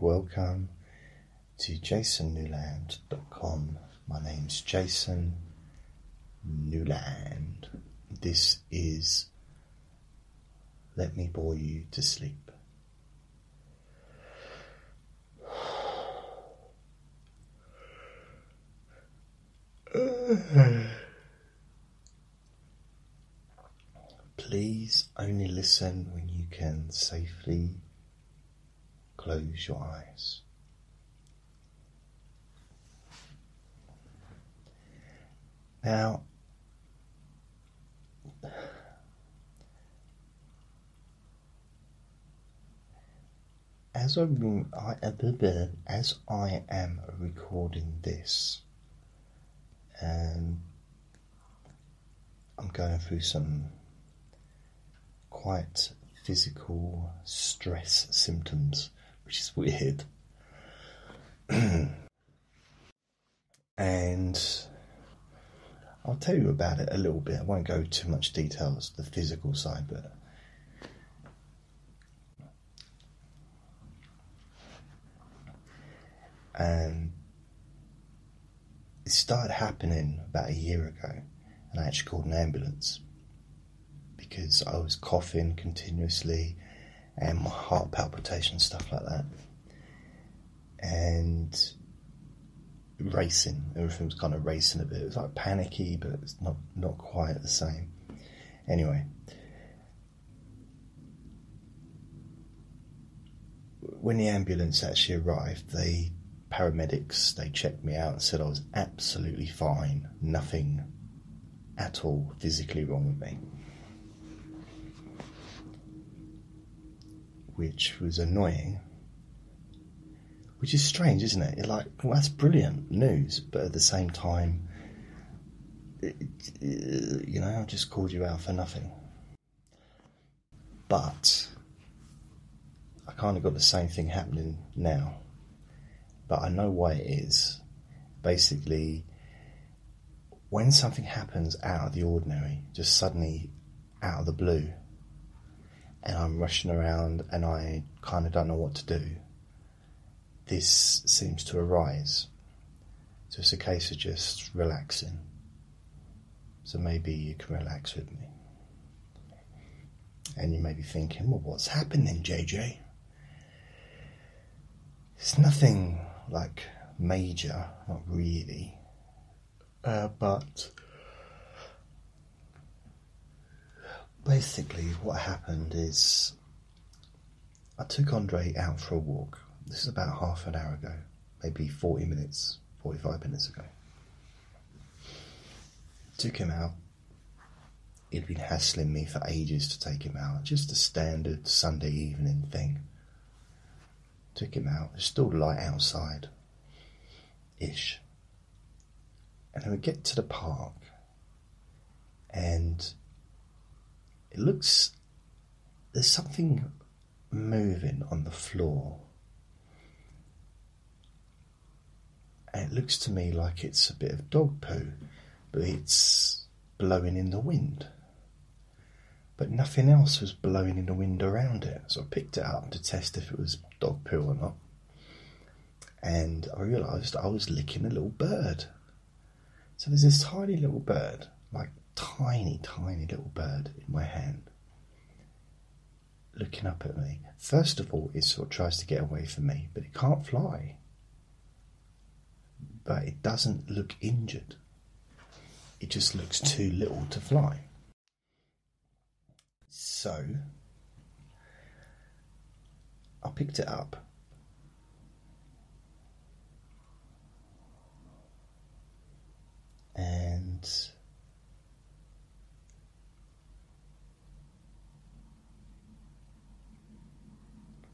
welcome to jasonnewland.com. My name's Jason Newland. This is Let Me Bore You to Sleep. Please only listen when you can safely close your eyes. Now, as I, uh, as I am recording this, and I'm going through some quite physical stress symptoms, which is weird. and I'll tell you about it a little bit. I won't go too much details, the physical side, but and it started happening about a year ago, and I actually called an ambulance because I was coughing continuously and my heart palpitations, stuff like that, and racing. Everything was kind of racing a bit. It was like panicky, but it's not not quite the same. Anyway, when the ambulance actually arrived, they paramedics they checked me out and said I was absolutely fine, nothing at all physically wrong with me. Which was annoying. Which is strange, isn't it? You're like, well, that's brilliant news, but at the same time, it, it, you know, I just called you out for nothing. But I kind of got the same thing happening now but I know why it is. Basically, when something happens out of the ordinary, just suddenly out of the blue, and I'm rushing around and I kind of don't know what to do, this seems to arise. So it's a case of just relaxing. So maybe you can relax with me. And you may be thinking, well, what's happening, JJ? It's nothing like major, not really. Uh, but basically, what happened is I took Andre out for a walk. This is about half an hour ago, maybe 40 minutes, 45 minutes ago. Took him out. He'd been hassling me for ages to take him out, just a standard Sunday evening thing. Took him out. It's still light outside. Ish. And then we get to the park and it looks there's something moving on the floor. And it looks to me like it's a bit of dog poo, but it's blowing in the wind but nothing else was blowing in the wind around it. So I picked it up to test if it was dog poo or not. And I realised I was licking a little bird. So there's this tiny little bird, like tiny, tiny little bird in my hand, looking up at me. First of all, it sort of tries to get away from me, but it can't fly. But it doesn't look injured. It just looks too little to fly. So I picked it up. And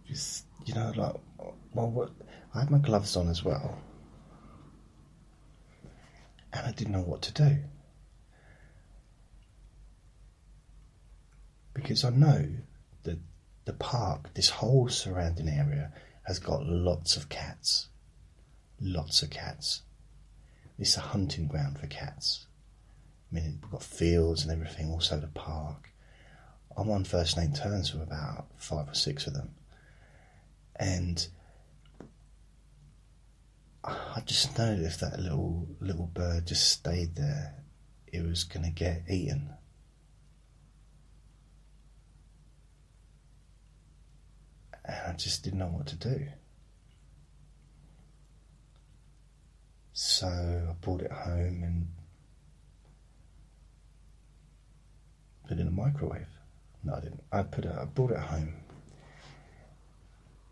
just, you know, like, well, what, I had my gloves on as well. And I didn't know what to do. because I know that the park, this whole surrounding area, has got lots of cats. Lots of cats. It's a hunting ground for cats. I mean, we've got fields and everything, also the park. I'm on first name terms with about five or six of them. And I just know if that little little bird just stayed there, it was going to get eaten. And I just didn't know what to do. So I brought it home and put it in the microwave. No, I didn't. I put it. I brought it home.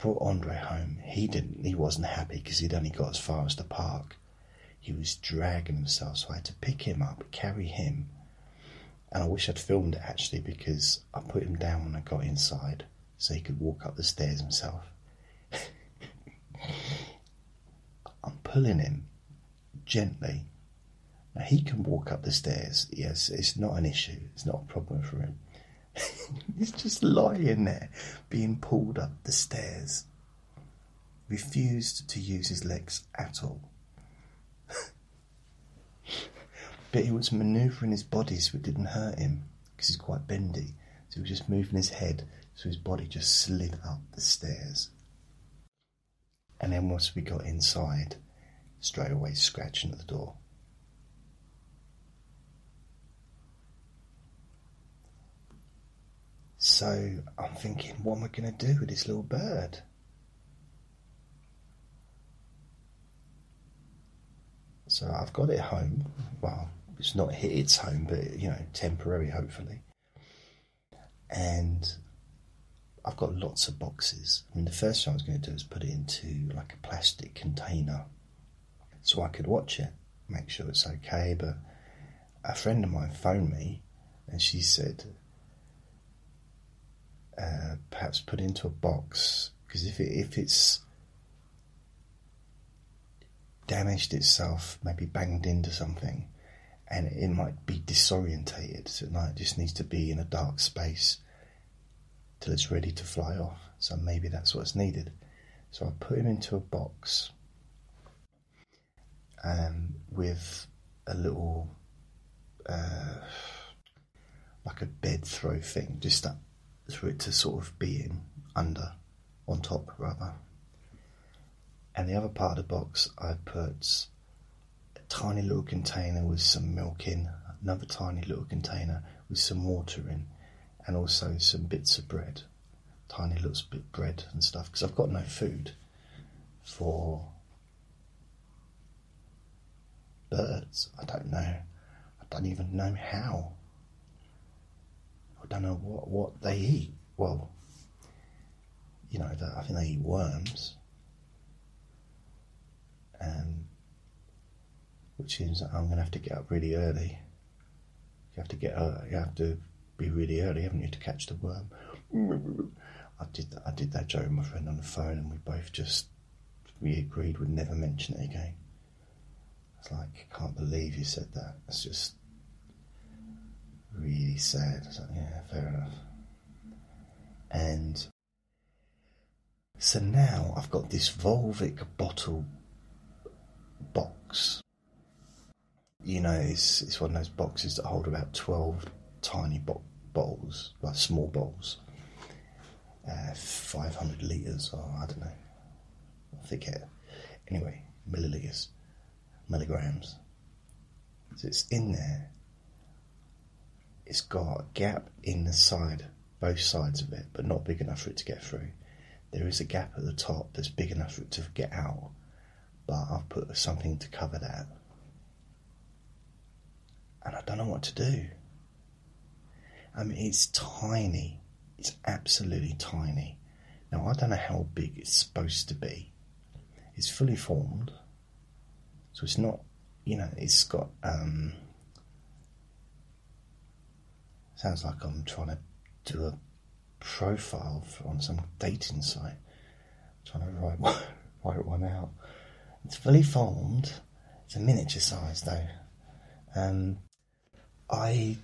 Brought Andre home. He didn't. He wasn't happy because he'd only got as far as the park. He was dragging himself, so I had to pick him up, carry him. And I wish I'd filmed it actually because I put him down when I got inside so he could walk up the stairs himself. I'm pulling him gently. Now he can walk up the stairs. Yes, it's not an issue. It's not a problem for him. He's just lying there, being pulled up the stairs. Refused to use his legs at all. but he was manoeuvring his body so it didn't hurt him because he's quite bendy. So he was just moving his head so his body just slid up the stairs. And then once we got inside, straight away scratching at the door. So I'm thinking, what am I going to do with this little bird? So I've got it home. Well, it's not hit its home, but you know, temporary, hopefully. And I've got lots of boxes. I mean, the first thing I was going to do is put it into like a plastic container so I could watch it, make sure it's okay. But a friend of mine phoned me and she said, uh, perhaps put into a box because if it, if it's damaged itself, maybe banged into something, and it might be disorientated, so it just needs to be in a dark space till it's ready to fly off. So maybe that's what's needed. So I put him into a box um, with a little, uh, like a bed throw thing, just that for it to sort of be in under, on top rather. And the other part of the box, I put a tiny little container with some milk in, another tiny little container with some water in, and also some bits of bread, tiny little bit of bread and stuff, because I've got no food for birds. I don't know. I don't even know how. Don't know what, what they eat. Well, you know, I think they eat worms. Um, which means that I'm going to have to get up really early. You have to get, uh, you have to be really early, haven't you, to catch the worm? I did, that, I did that joke with my friend on the phone, and we both just we agreed we'd never mention it again. It's like, I can't believe you said that. It's just really sad. Like, yeah, fair enough. And so now I've got this Volvic bottle box. You know, it's, it's one of those boxes that hold about 12 tiny bo- bottles, like small bottles. Uh, 500 litres, or I don't know. I forget. Anyway, millilitres milligrams. So it's in there. It's got a gap in the side, both sides of it, but not big enough for it to get through. There is a gap at the top that's big enough for it to get out, but I've put something to cover that. And I don't know what to do. I mean, it's tiny. It's absolutely tiny. Now, I don't know how big it's supposed to be. It's fully formed. So it's not, you know, it's got. Um, sounds like I'm trying to do a profile on some dating site. I'm trying to write one, write one out. It's fully formed. It's a miniature size though. Um, I.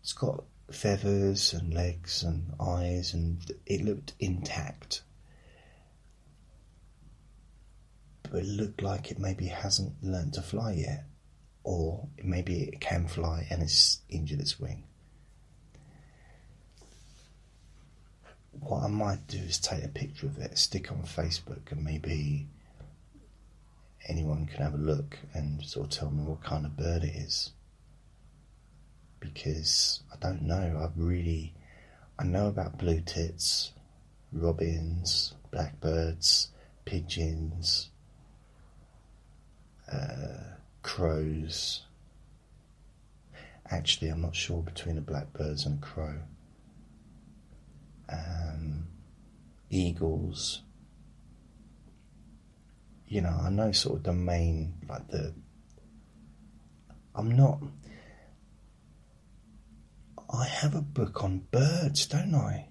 It's got feathers and legs and eyes, and it looked intact. but it looked like it maybe hasn't learnt to fly yet, or maybe it can fly and it's injured its wing. What I might do is take a picture of it, stick on Facebook, and maybe anyone can have a look and sort of tell me what kind of bird it is. Because I don't know. I really I know about blue tits, robins, blackbirds, pigeons, uh, crows. Actually, I'm not sure between a blackbird and a crow. Um, eagles. You know, I know sort of the main, like the. I'm not. I have a book on birds, don't I?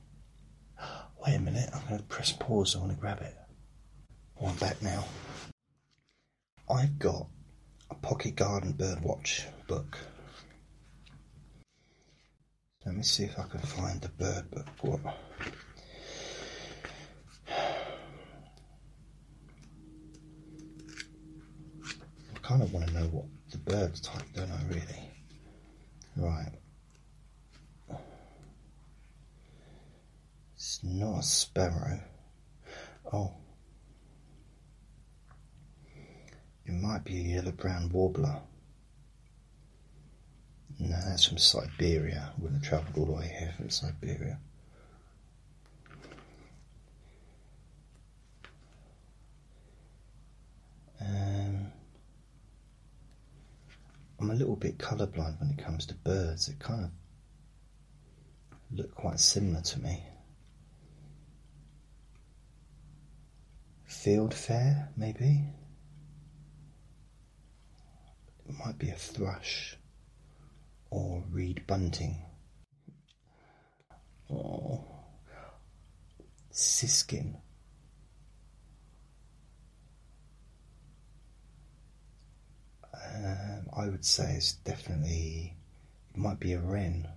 Wait a minute, I'm going to press pause. I want to grab it. Oh, I'm back now. I've got Pocket Garden Birdwatch book. Let me see if I can find the bird book. What? I kind of want to know what the bird's type, don't I, really? Right. It's not a sparrow. Oh. It might be a yellow browed warbler. No, that's from Siberia. Wouldn't have travelled all the way here from Siberia. Um, I'm a little bit colourblind when it comes to birds. They kind of look quite similar to me. Fieldfare, maybe? Might be a thrush or reed bunting. Or siskin. Um, I would say it's definitely, it might be a wren.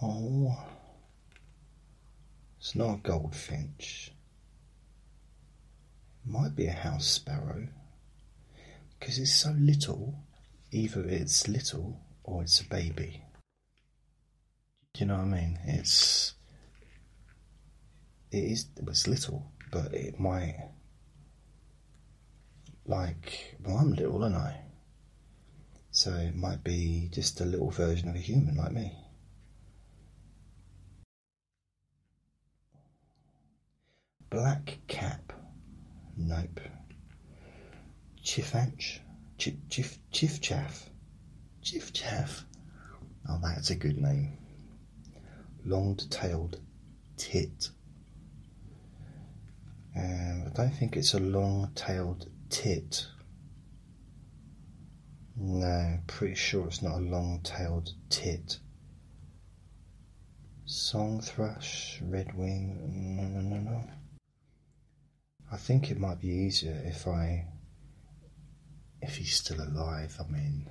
Oh, it's not a goldfinch. It might be a house sparrow because it's so little. Either it's little or it's a baby. Do you know what I mean? It's it is it's little, but it might like well I'm little, aren't I? So it might be just a little version of a human like me. Black cap. Nope. Chiffanch. Chif, chif, chiffchaff. Chiffchaff. Oh, that's a good name. Long-tailed tit. Um, I don't think it's a long-tailed tit. No, pretty sure it's not a long-tailed tit. Song thrush, redwing, no, no, no, no. I think it might be easier if I, if he's still alive. I mean,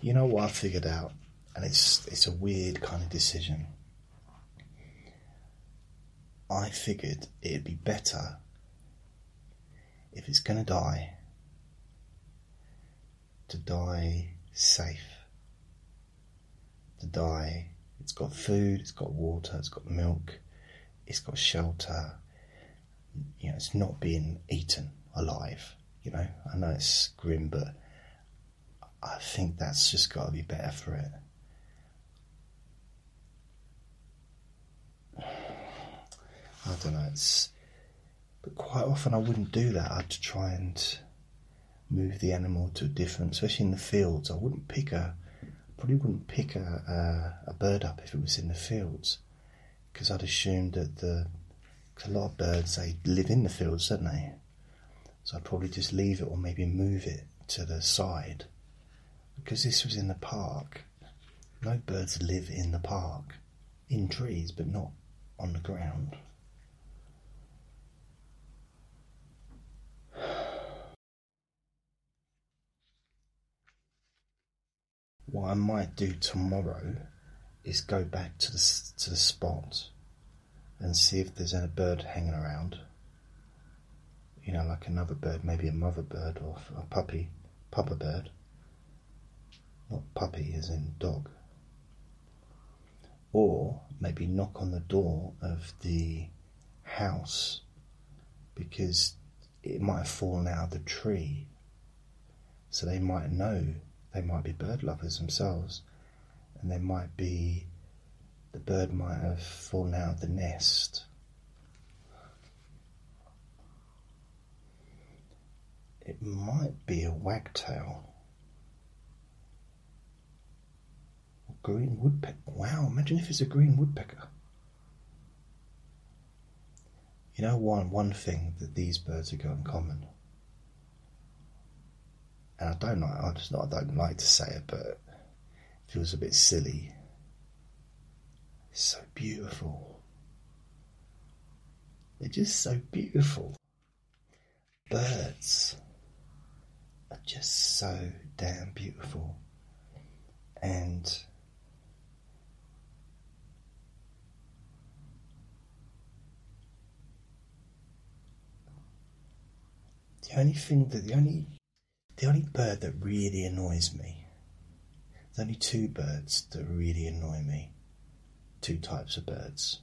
you know what I figured out, and it's it's a weird kind of decision. I figured it'd be better if it's gonna die to die safe. To die, it's got food, it's got water, it's got milk, it's got shelter, you know, it's not being eaten alive. You know, I know it's grim, but I think that's just got to be better for it. I don't know. It's but quite often I wouldn't do that. I'd try and move the animal to a different, especially in the fields. I wouldn't pick a, probably wouldn't pick a, a, a bird up if it was in the fields, because I'd assume that the because a lot of birds they live in the fields, don't they? So I'd probably just leave it or maybe move it to the side. Because this was in the park. No birds live in the park. In trees, but not on the ground. What I might do tomorrow is go back to the to the spot and see if there's any bird hanging around. You know, like another bird, maybe a mother bird or a puppy, papa bird. Not puppy as in dog. Or maybe knock on the door of the house because it might have fallen out of the tree. So they might know, they might be bird lovers themselves, and they might be, the bird might have fallen out of the nest. It might be a wagtail. Green woodpecker. Wow, imagine if it's a green woodpecker. You know one one thing that these birds have got in common, and I don't like I just not I don't like to say it, but it feels a bit silly. It's so beautiful. They're just so beautiful. Birds are just so damn beautiful. And The only thing that the only the only bird that really annoys me. There's only two birds that really annoy me. Two types of birds.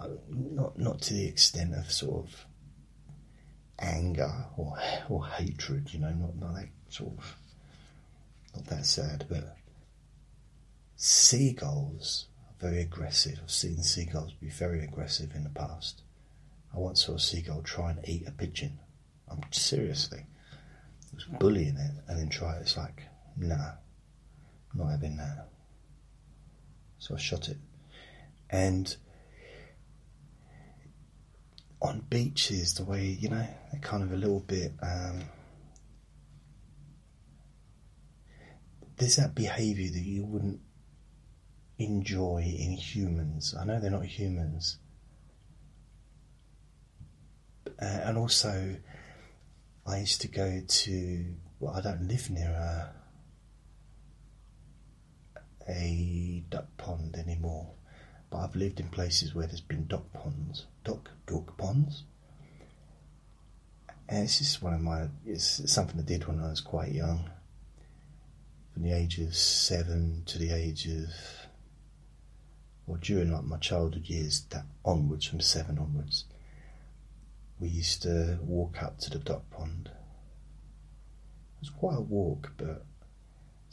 Uh, not not to the extent of sort of anger or or hatred, you know, not not that sort of not that sad, but seagulls are very aggressive. I've seen seagulls be very aggressive in the past. I once saw a seagull try and eat a pigeon. I'm seriously. It was bullying it and then try it. It's like, nah, not having that. So I shot it. And on beaches, the way, you know, they're kind of a little bit. Um, there's that behaviour that you wouldn't enjoy in humans. I know they're not humans, uh, and also I used to go to. Well, I don't live near a a duck pond anymore, but I've lived in places where there's been duck ponds, duck duck ponds. And it's just one of my. It's something I did when I was quite young, from the age of seven to the age of, or during like my childhood years, that onwards from seven onwards we used to walk up to the duck pond. It was quite a walk, but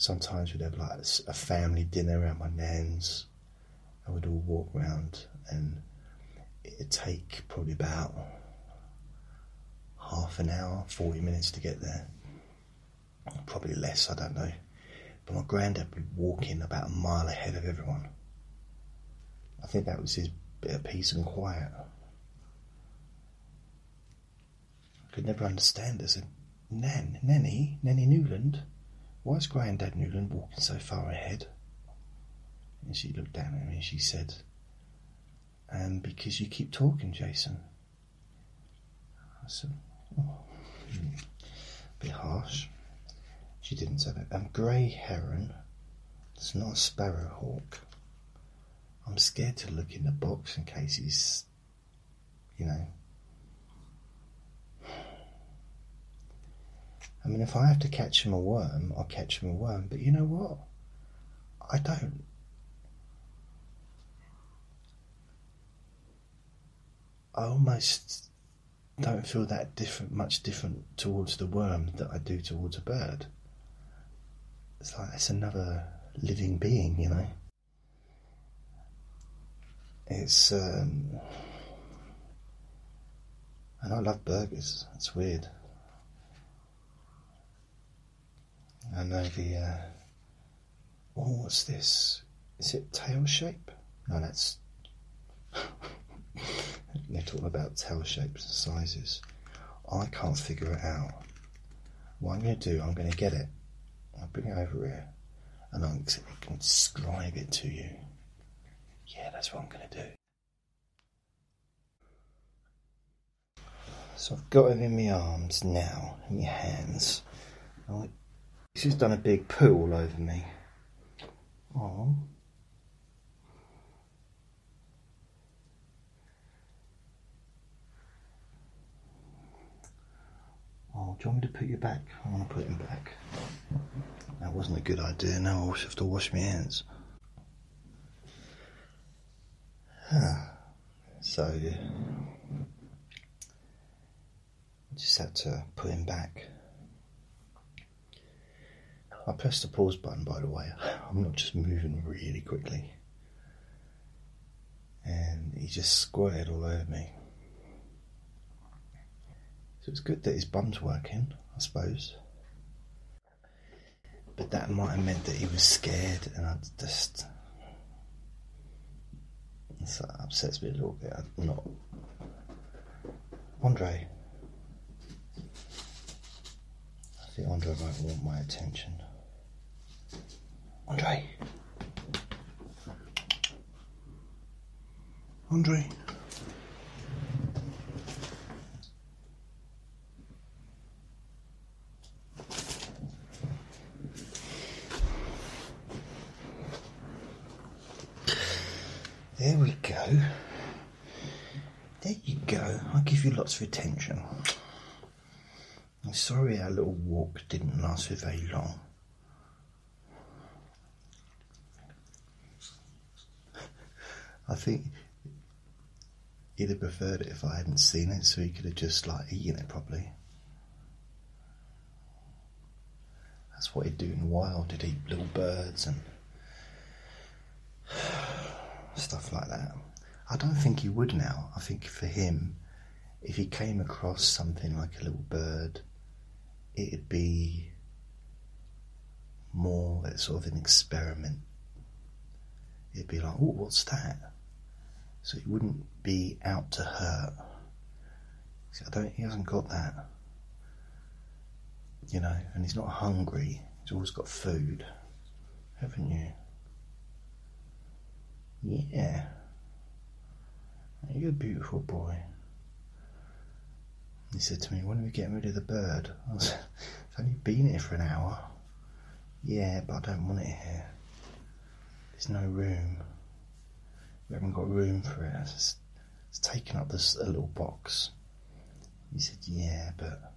sometimes we'd have like a family dinner at my nan's, and we'd all walk round, and it'd take probably about half an hour, 40 minutes to get there. Probably less, I don't know. But my granddad would be walking about a mile ahead of everyone. I think that was his bit of peace and quiet. I could never understand. Said, Nan, Nanny, Nanny Newland, why is Grandad Newland walking so far ahead? And she looked down at me and she said, um, because you keep talking, Jason. I said, oh, a bit harsh. She didn't say that. Um, grey heron, it's not a sparrowhawk. I'm scared to look in the box in case he's, you know, I mean, if I have to catch him a worm, I'll catch him a worm. But you know what? I don't. I almost don't feel that different, much different towards the worm that I do towards a bird. It's like it's another living being, you know. It's um, and I love burgers. It's weird. I know the. Uh, oh, what's this? Is it tail shape? No, that's. They're talking about tail shapes and sizes. I can't figure it out. What I'm going to do, I'm going to get it. I'll bring it over here and I'm going to describe it to you. Yeah, that's what I'm going to do. So I've got it in my arms now, in my hands. She's done a big poo all over me. Oh. Oh, do you want me to put you back? I want to put him back. That wasn't a good idea. Now I have to wash my hands. so I just had to put him back. I pressed the pause button, by the way. I'm not just moving really quickly. And he just squirted all over me. So it's good that his bum's working, I suppose. But that might have meant that he was scared, and I just. So that upsets me a little bit. I'm not. Andre. I think Andre might want my attention. Andre. Andre. There we go. There you go. I'll give you lots of attention. I'm sorry our little walk didn't last for very long. I think he'd have preferred it if I hadn't seen it so he could have just like eaten it properly. That's what he'd do in the wild, he'd eat little birds and stuff like that. I don't think he would now. I think for him, if he came across something like a little bird, it'd be more sort of an experiment. It'd be like, oh, what's that? So he wouldn't be out to hurt. I don't. He hasn't got that. You know, and he's not hungry. He's always got food, haven't you? Yeah. You're a beautiful boy. He said to me, When are we getting rid of the bird? I was, It's only been here for an hour. Yeah, but I don't want it here. There's no room. We haven't got room for it. It's, it's taken up this a little box. He said, Yeah, but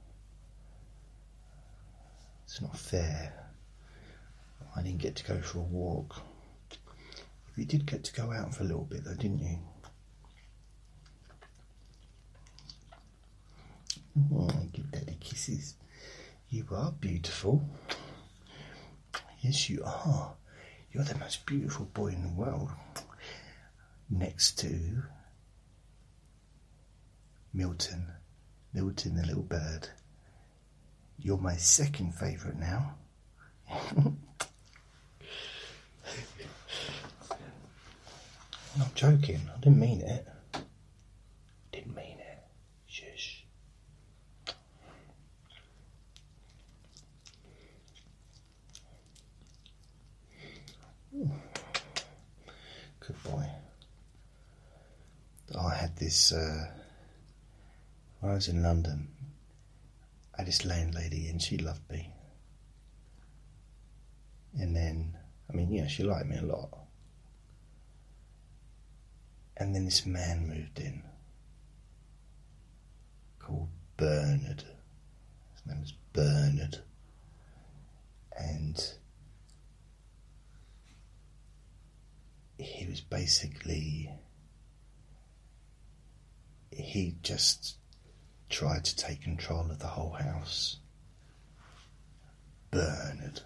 it's not fair. I didn't get to go for a walk. You did get to go out for a little bit though, didn't you? Oh, give daddy kisses. You are beautiful. Yes, you are. You're the most beautiful boy in the world. Next to Milton. Milton, the little bird. You're my second favourite now. I'm not joking. I didn't mean it. Didn't mean it. Shush. Good boy. I had this uh, when I was in London. I had this landlady, and she loved me. And then, I mean, yeah, she liked me a lot. And then this man moved in called Bernard. His name was Bernard. And he was basically. He just tried to take control of the whole house. Bernard.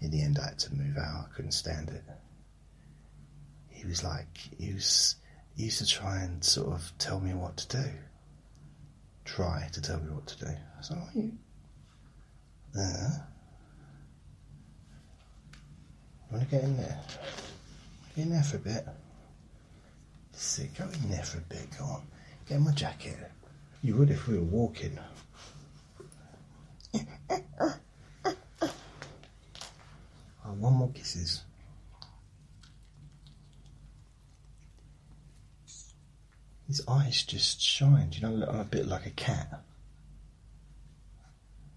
In the end, I had to move out. I couldn't stand it he was like he was he used to try and sort of tell me what to do. Try to tell me what to do. I said, "Oh, you, uh, want to get in there? Get in there for a bit. Sit, go in there for a bit. Go on, get my jacket. You would if we were walking." oh, one more kisses. His eyes just shine, you know, I'm a bit like a cat.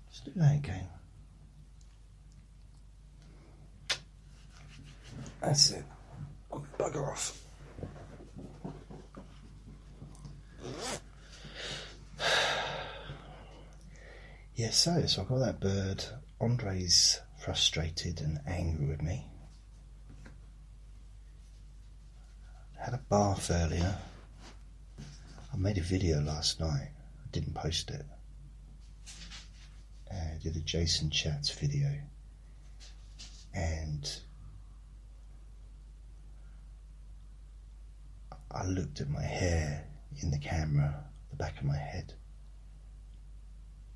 Just do that again. That's it. I'm bugger off. Yeah, so so I got that bird. Andre's frustrated and angry with me. had a bath earlier. I made a video last night. I didn't post it. Uh, I did a Jason Chats video. And I looked at my hair in the camera, the back of my head.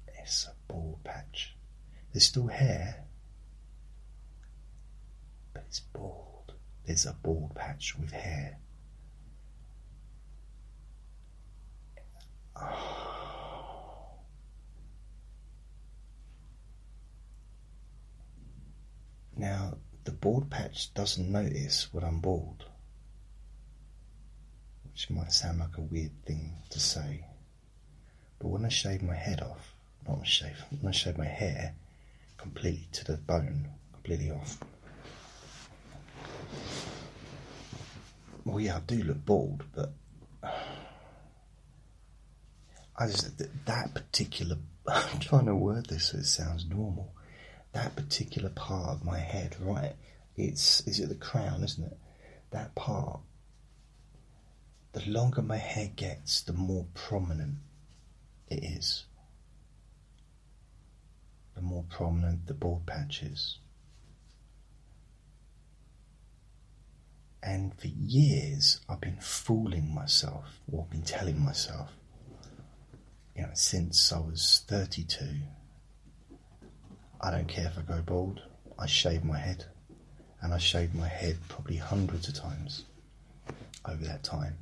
It's a bald patch. There's still hair, but it's bald. There's a bald patch with hair. Now, the bald patch doesn't notice when I'm bald, which might sound like a weird thing to say, but when I shave my head off, not shave, when I shave my hair completely to the bone, completely off. Well, yeah, I do look bald, but I just that particular. I'm trying to word this so it sounds normal. That particular part of my head, right? It's is it the crown, isn't it? That part. The longer my hair gets, the more prominent it is. The more prominent the bald patches. And for years, I've been fooling myself, or been telling myself, you know, since I was 32, I don't care if I go bald, I shave my head. And I shaved my head probably hundreds of times over that time.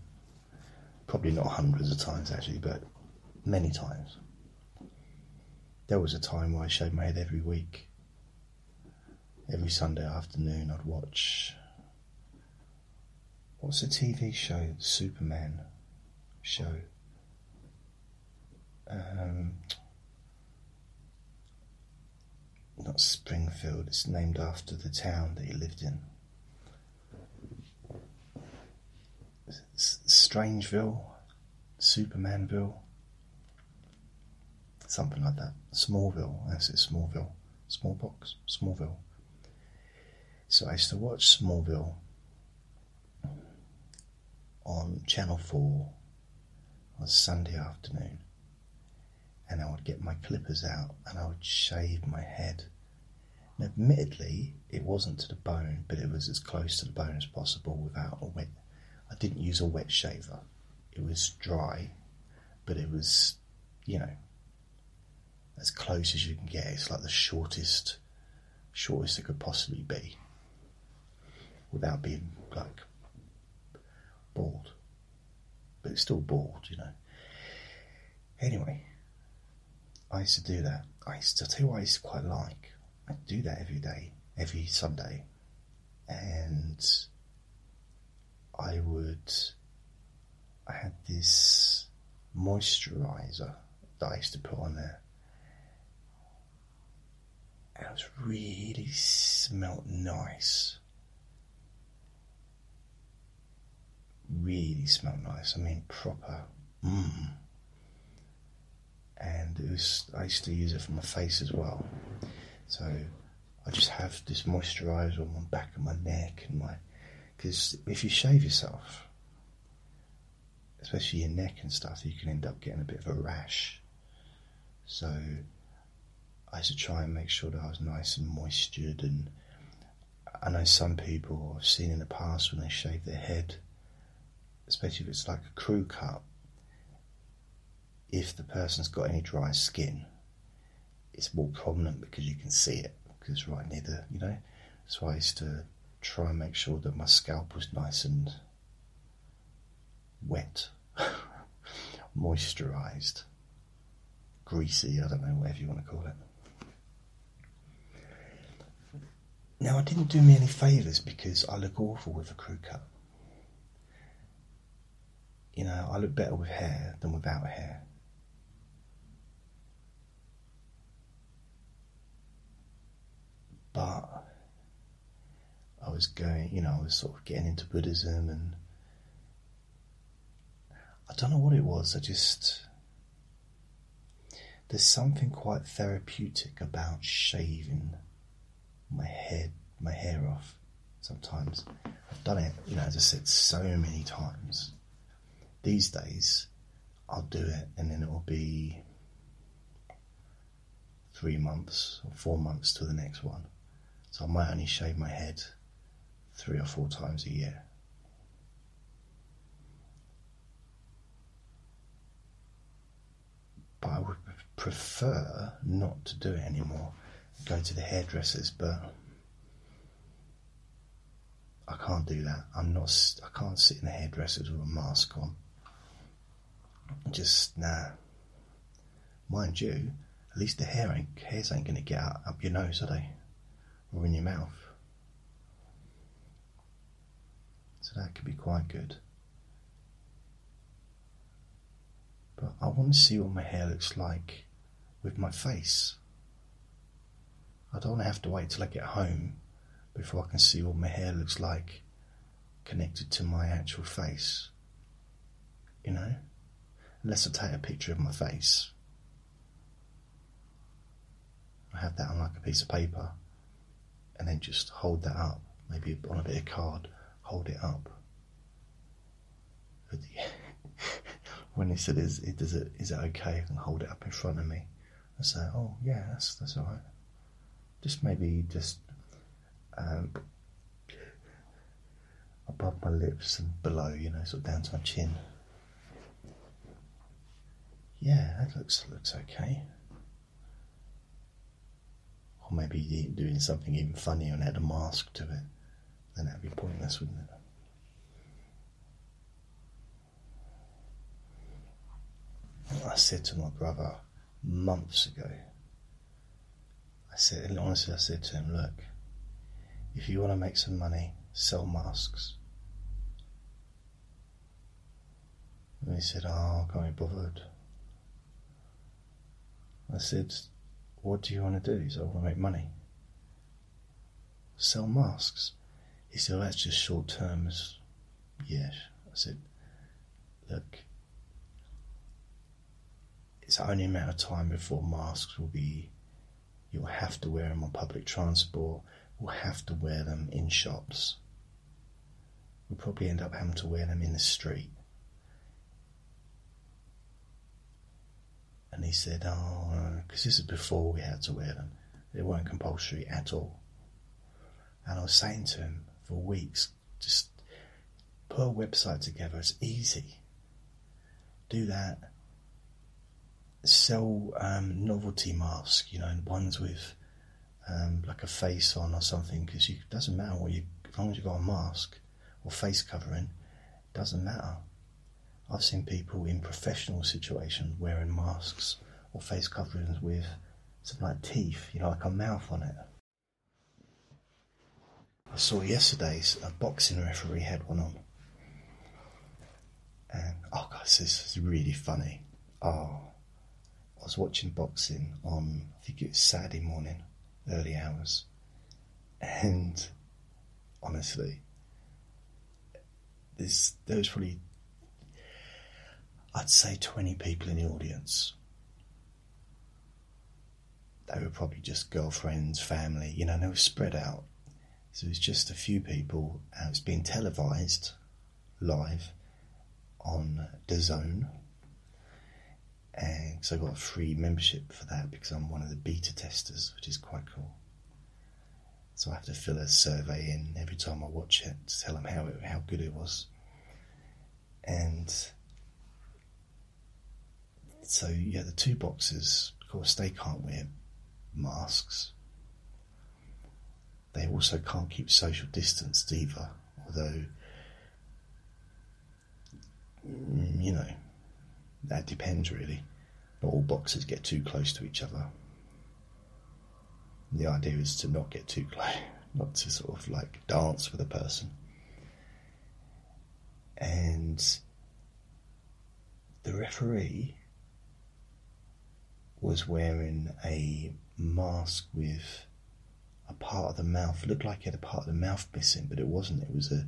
Probably not hundreds of times actually, but many times. There was a time where I shaved my head every week. Every Sunday afternoon, I'd watch What's the TV show? Superman show. Um, not Springfield, it's named after the town that he lived in. Strangeville, Supermanville, something like that. Smallville, that's it, Smallville. Smallbox, Smallville. So I used to watch Smallville on Channel 4 on Sunday afternoon, and I would get my clippers out and I would shave my head. And admittedly, it wasn't to the bone, but it was as close to the bone as possible without a wet. I didn't use a wet shaver. It was dry, but it was, you know, as close as you can get. It's like the shortest, shortest it could possibly be, without being like bald. But it's still bald, you know. Anyway, I used to do that. I used to tell you what I used to quite like. I'd do that every day, every Sunday. And I would I had this moisturizer that I used to put on there. And it was really smelt nice. really smelled nice. I mean, proper. Mmm. And it was. I used to use it for my face as well. So I just have this moisturizer on my back of my neck and my. Because if you shave yourself, especially your neck and stuff, you can end up getting a bit of a rash. So I used to try and make sure that I was nice and moistured and I know some people I've seen in the past when they shave their head, especially if it's like a crew cut, if the person's got any dry skin, it's more prominent because you can see it because right near the, you know. So I used to try and make sure that my scalp was nice and wet, moisturized, greasy, I don't know, whatever you want to call it. Now, I didn't do me any favours because I look awful with a crew cut. You know, I look better with hair than without hair. But I was going, you know, I was sort of getting into Buddhism and I don't know what it was. I just. There's something quite therapeutic about shaving my head, my hair off sometimes. I've done it, you know, as I said, so many times. These days, I'll do it and then it will be three months or four months to the next one. So I might only shave my head three or four times a year. But I would prefer not to do it anymore. Go to the hairdressers, but I can't do that. I'm not. I can't sit in the hairdressers with a mask on. Just nah. Mind you, at least the hair ain't, hairs ain't going to get out up your nose, are they? Or in your mouth. So that could be quite good. But I want to see what my hair looks like with my face. I don't have to wait till I get home before I can see what my hair looks like connected to my actual face. You know? Unless I take a picture of my face. I have that on like a piece of paper and then just hold that up, maybe on a bit of card, hold it up. when he said, "Is it does it is it okay?" I can hold it up in front of me. I say, "Oh yeah, that's that's all right." Just maybe just um, above my lips and below, you know, sort of down to my chin. Yeah, that looks looks okay. Or maybe doing something even funnier and add a mask to it. Then that'd be pointless, wouldn't it? I said to my brother months ago, I said, and honestly, I said to him, look, if you want to make some money, sell masks. And he said, oh, I can't be bothered. I said, what do you want to do? He said, I want to make money. Sell masks. He said, well, that's just short term. Yes. I said, look, it's only a matter of time before masks will be, you'll have to wear them on public transport, we'll have to wear them in shops. We'll probably end up having to wear them in the street. And he said, Oh, because this is before we had to wear them. They weren't compulsory at all. And I was saying to him for weeks, just put a website together. It's easy. Do that. Sell um, novelty masks, you know, ones with um, like a face on or something, because it doesn't matter what you, as long as you've got a mask or face covering, doesn't matter. I've seen people in professional situations wearing masks or face coverings with something like teeth, you know, like a mouth on it. I saw yesterday's a boxing referee had one on. And, oh god, this is really funny. Oh, I was watching boxing on, I think it was Saturday morning, early hours. And honestly, there's, there was probably I'd say 20 people in the audience. They were probably just girlfriends, family, you know, they were spread out. So it was just a few people. and it's being televised live on DAZN. And so I got a free membership for that because I'm one of the beta testers, which is quite cool. So I have to fill a survey in every time I watch it to tell them how it, how good it was. And so yeah, the two boxes, of course, they can't wear masks. They also can't keep social distance either, although mm, you know that depends really. Not all boxers get too close to each other. The idea is to not get too close, not to sort of like dance with a person. And the referee was wearing a mask with a part of the mouth. It looked like he had a part of the mouth missing, but it wasn't. It was a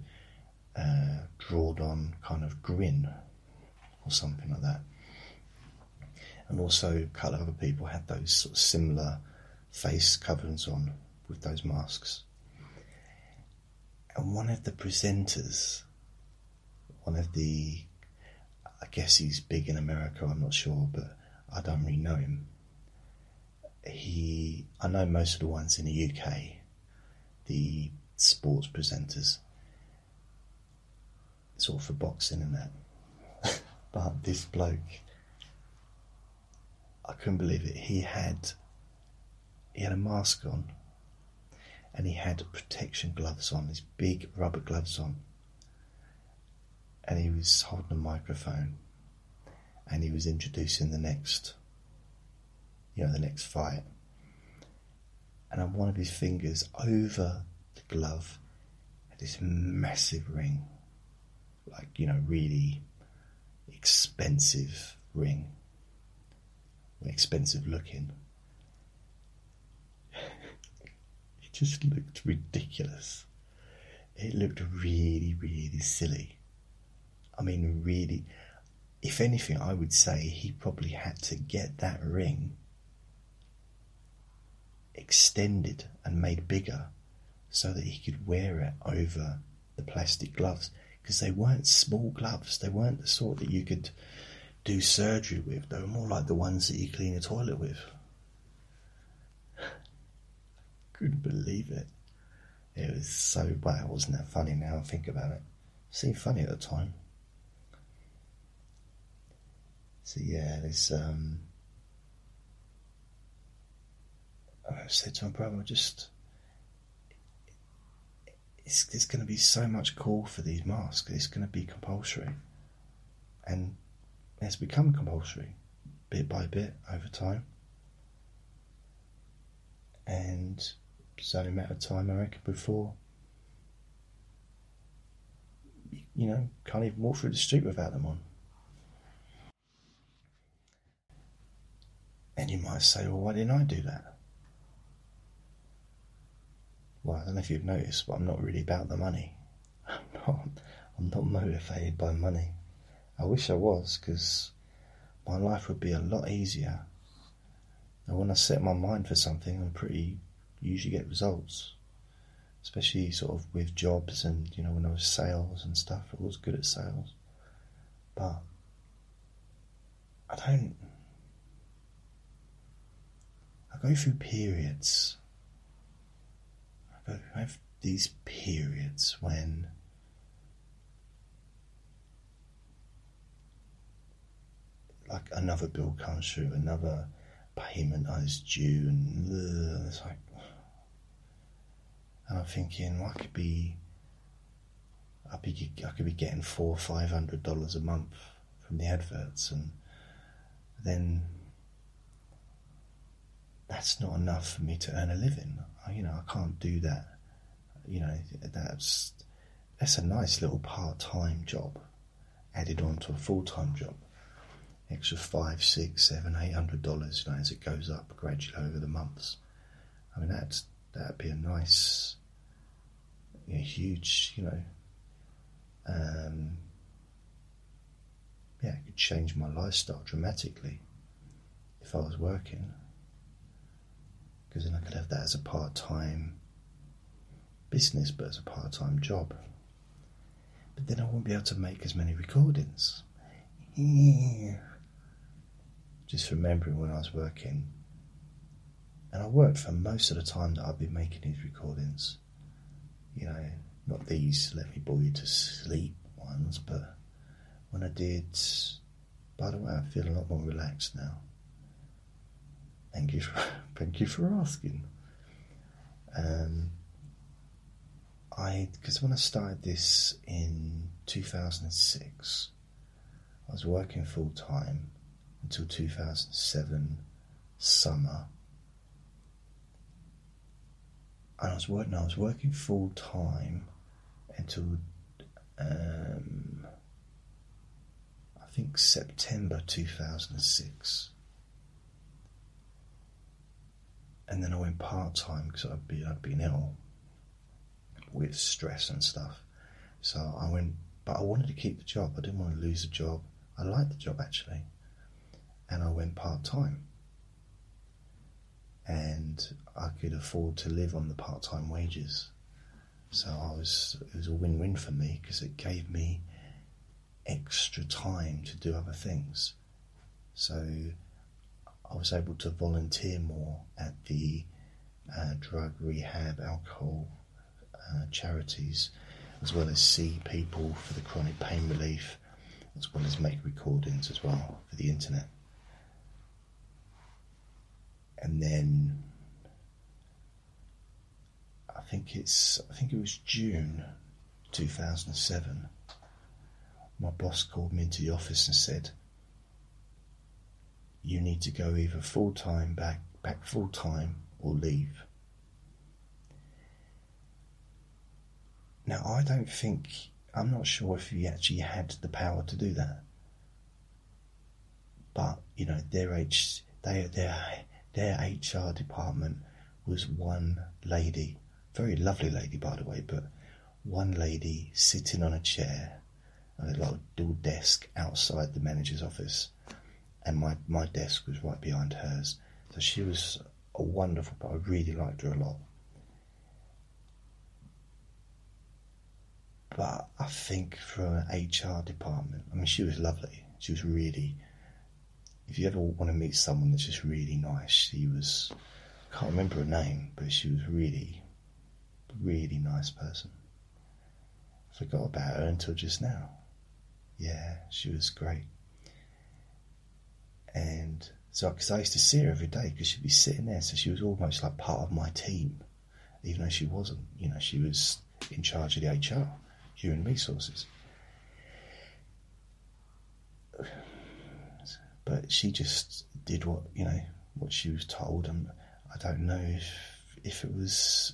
uh, drawed on kind of grin or something like that. And also, a couple of other people had those sort of similar face coverings on with those masks. And one of the presenters, one of the, I guess he's big in America, I'm not sure, but I don't really know him. He, I know most of the ones in the UK, the sports presenters, it's all for boxing and that. but this bloke, I couldn't believe it. He had he had a mask on and he had protection gloves on, these big rubber gloves on. And he was holding a microphone and he was introducing the next you know, the next fight. And on one of his fingers over the glove had this massive ring. Like, you know, really expensive ring. Expensive looking. it just looked ridiculous. It looked really, really silly. I mean, really, if anything, I would say he probably had to get that ring extended and made bigger so that he could wear it over the plastic gloves because they weren't small gloves. They weren't the sort that you could do surgery with. They were more like the ones that you clean a toilet with. Couldn't believe it. It was so well, wasn't that funny now I think about it? Seemed funny at the time. So yeah, there's um I said to my brother, just it's, there's going to be so much call for these masks. It's going to be compulsory, and it's become compulsory, bit by bit over time. And it's only a matter of time, I reckon, before you know can't even walk through the street without them on. And you might say, well, why didn't I do that? Well, I don't know if you've noticed, but I'm not really about the money. I'm not, I'm not motivated by money. I wish I was, because my life would be a lot easier. And when I set my mind for something, I'm pretty usually get results. Especially sort of with jobs and you know when I was sales and stuff, I was good at sales. But I don't. I go through periods but I have these periods when like another bill comes through, another payment is due, and it's like, and I'm thinking, well, I could be, I'd be, I could be getting four, five hundred dollars a month from the adverts, and then that's not enough for me to earn a living. You know, I can't do that. You know, that's that's a nice little part-time job added on to a full-time job. Extra five, six, seven, eight hundred dollars, you know, as it goes up gradually over the months. I mean, that's that'd be a nice, you know, huge, you know, um, yeah, it could change my lifestyle dramatically if I was working because then I could have that as a part time business, but as a part time job. But then I won't be able to make as many recordings. Just remembering when I was working, and I worked for most of the time that I've been making these recordings. You know, not these let me bore you to sleep ones, but when I did. By the way, I feel a lot more relaxed now. Thank you for, thank you for asking. Um, I because when I started this in 2006, I was working full time until 2007 summer, and I was working. I was working full time until um, I think September 2006. And then I went part time because I'd been I'd been ill with stress and stuff. So I went, but I wanted to keep the job. I didn't want to lose the job. I liked the job actually, and I went part time. And I could afford to live on the part time wages, So I was it was a win-win for me because it gave me extra time to do other things. So I was able to volunteer more at the uh, drug rehab, alcohol uh, charities, as well as see people for the chronic pain relief, as well as make recordings as well for the internet. And then I think it's I think it was June 2007. My boss called me into the office and said, "You need to go either full time back back full time or leave." Now I don't think I'm not sure if he actually had the power to do that, but you know their H they their their HR department was one lady very lovely lady, by the way, but one lady sitting on a chair a little dual desk outside the manager's office, and my, my desk was right behind hers. So she was a wonderful, but I really liked her a lot. But I think for an HR department, I mean, she was lovely. She was really. If you ever want to meet someone that's just really nice, she was. I can't remember her name, but she was really, really nice person. Forgot about her until just now. Yeah, she was great. And so, because I used to see her every day because she'd be sitting there, so she was almost like part of my team, even though she wasn't. You know, she was in charge of the HR, human resources. But she just did what you know what she was told, and I don't know if if it was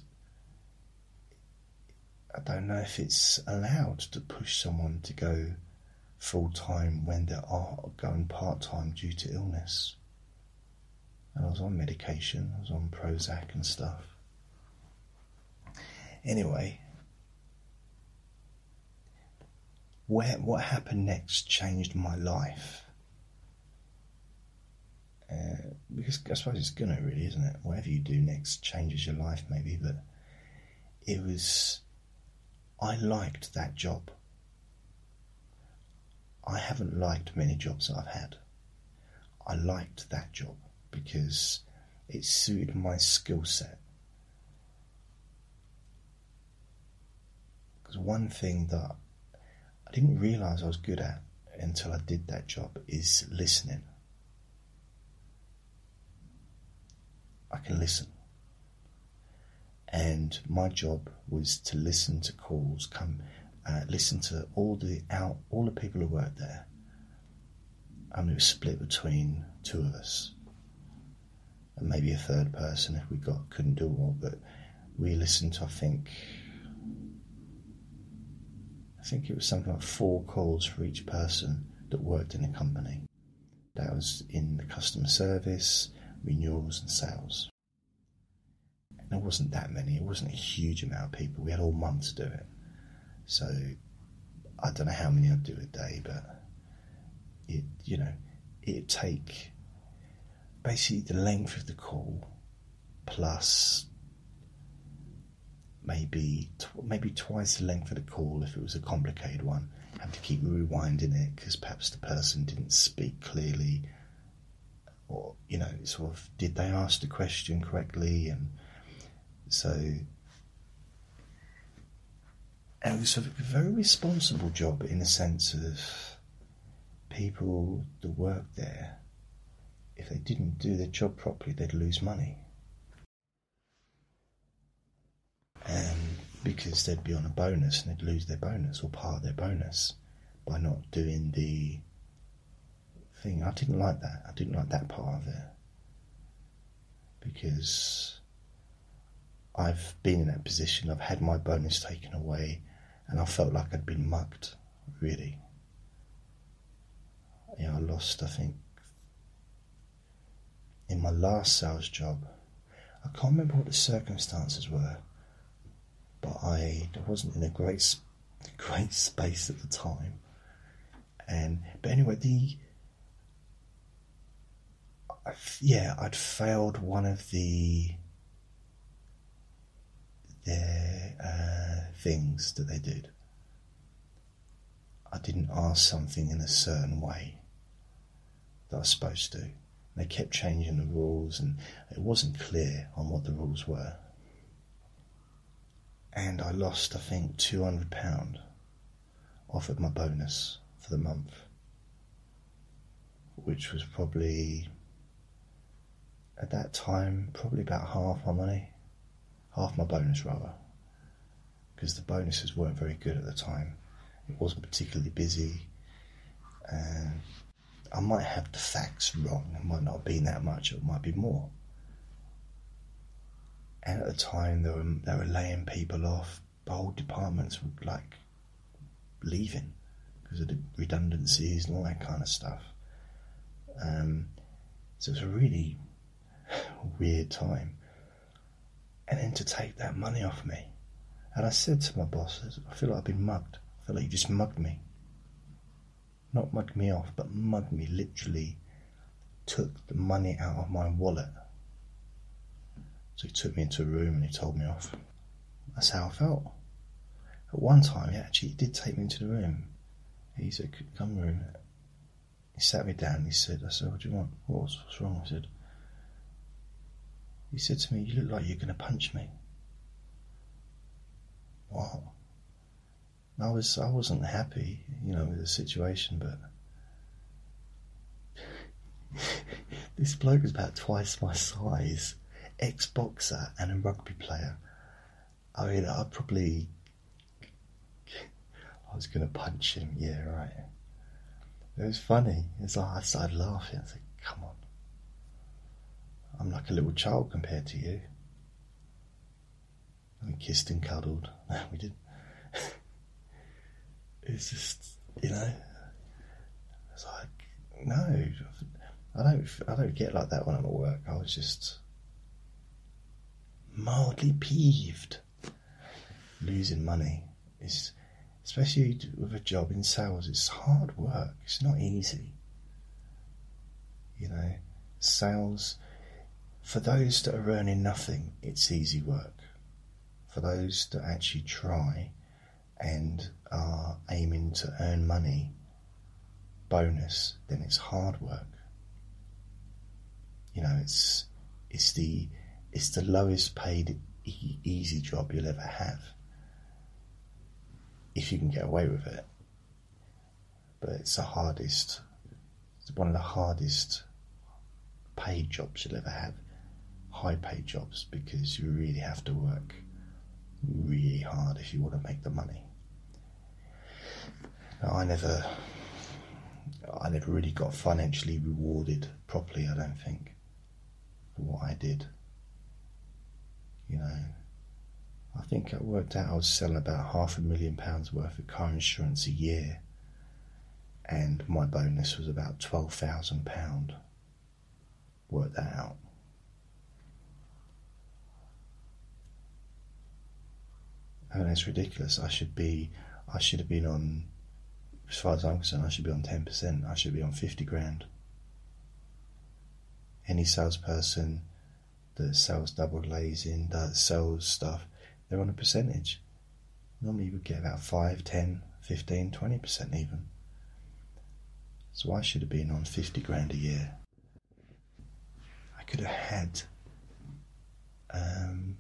I don't know if it's allowed to push someone to go full time when they are going part time due to illness. And I was on medication, I was on Prozac and stuff. Anyway, where what happened next changed my life. Uh, because I suppose it's gonna really, isn't it? Whatever you do next changes your life, maybe. But it was I liked that job. I haven't liked many jobs I've had. I liked that job because it suited my skill set. Because one thing that I didn't realize I was good at until I did that job is listening. I can listen and my job was to listen to calls, come uh, listen to all the out all the people who worked there. And it was split between two of us, and maybe a third person if we got couldn't do all. But we listened to I think I think it was something like four calls for each person that worked in the company. That was in the customer service, renewals, and sales. And there wasn't that many. It wasn't a huge amount of people. We had all month to do it. So I don't know how many I'd do a day, but it you know it'd take basically the length of the call plus maybe maybe twice the length of the call if it was a complicated one. Have to keep rewinding it because perhaps the person didn't speak clearly, or you know, sort of did they ask the question correctly and so it was a very responsible job in the sense of people that worked there, if they didn't do their job properly, they'd lose money. And because they'd be on a bonus and they'd lose their bonus or part of their bonus by not doing the thing. I didn't like that. I didn't like that part of it. Because I've been in that position. I've had my bonus taken away, and I felt like I'd been mugged. Really, yeah. I lost. I think in my last sales job. I can't remember what the circumstances were, but I wasn't in a great, great space at the time. And but anyway, the yeah, I'd failed one of the their uh, things that they did. I didn't ask something in a certain way that I was supposed to. They kept changing the rules, and it wasn't clear on what the rules were. And I lost, I think, £200 off of my bonus for the month, which was probably, at that time, probably about half my money, half my bonus rather, because the bonuses weren't very good at the time. It wasn't particularly busy, and I might have the facts wrong. It might not have been that much, it might be more. And at the time, they were, they were laying people off. Whole departments were like leaving because of the redundancies and all that kind of stuff. Um, so it was a really weird time. And then to take that money off me. And I said to my boss, I feel like I've been mugged. I feel like you just mugged me not mugged me off, but mugged me literally took the money out of my wallet. So he took me into a room and he told me off. That's how I felt. At one time, he actually did take me into the room. He said, Come room. He sat me down he said, I said, What do you want? What's, what's wrong? I said, He said to me, You look like you're going to punch me. What? I was I wasn't happy, you know, with the situation, but this bloke was about twice my size, ex boxer and a rugby player. I mean, I probably I was gonna punch him. Yeah, right. It was funny. It's like I started laughing. I said, "Come on, I'm like a little child compared to you." And we kissed and cuddled. we did it's just you know it's like no I don't I don't get like that when I'm at work. I was just mildly peeved. Losing money is especially with a job in sales it's hard work. It's not easy. You know sales for those that are earning nothing it's easy work for those that actually try and are aiming to earn money, bonus, then it's hard work. You know, it's it's the it's the lowest paid e- easy job you'll ever have if you can get away with it. But it's the hardest, it's one of the hardest paid jobs you'll ever have. High paid jobs because you really have to work really hard if you want to make the money. I never, I never really got financially rewarded properly. I don't think for what I did. You know, I think I worked out I was selling about half a million pounds worth of car insurance a year, and my bonus was about twelve thousand pound. Work that out. And it's ridiculous. I should be, I should have been on, as far as I'm concerned, I should be on ten percent. I should be on fifty grand. Any salesperson that sells double glazing, that sells stuff, they're on a percentage. Normally you would get about 5, 10, 15, 20% even. So I should have been on 50 grand a year. I could have had um,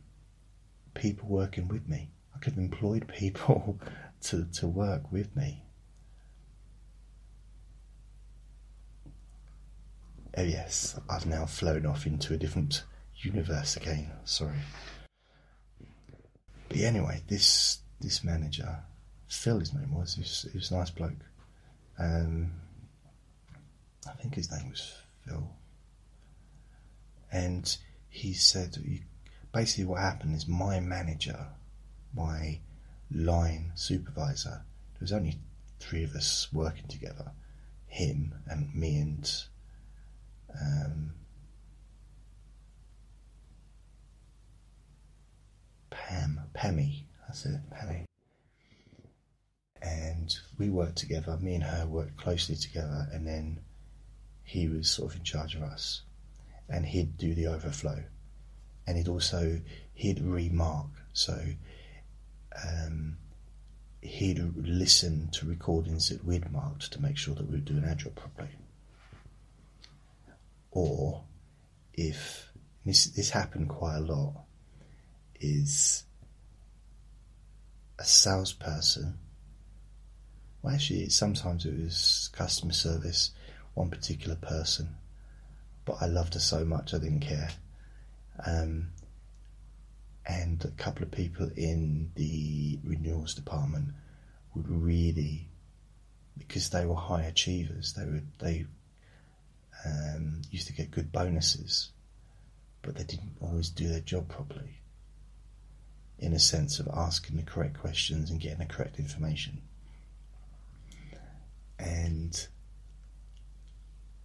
people working with me. I could have employed people to, to work with me. Oh, yes, I've now flown off into a different universe again. Sorry. But anyway, this this manager, Phil, his name was. He was, he was a nice bloke. Um, I think his name was Phil. And he said, basically, what happened is my manager my line supervisor. There was only three of us working together, him and me and um, Pam, Pammy, that's it, Pammy. And we worked together, me and her worked closely together, and then he was sort of in charge of us. And he'd do the overflow. And he'd also, he'd remark. So um, he'd listen to recordings that we'd marked to make sure that we were doing our job properly. Or if this this happened quite a lot, is a salesperson. Well, actually, sometimes it was customer service, one particular person, but I loved her so much I didn't care. Um, and a couple of people in the renewals department would really, because they were high achievers, they were they um, used to get good bonuses, but they didn't always do their job properly. In a sense of asking the correct questions and getting the correct information, and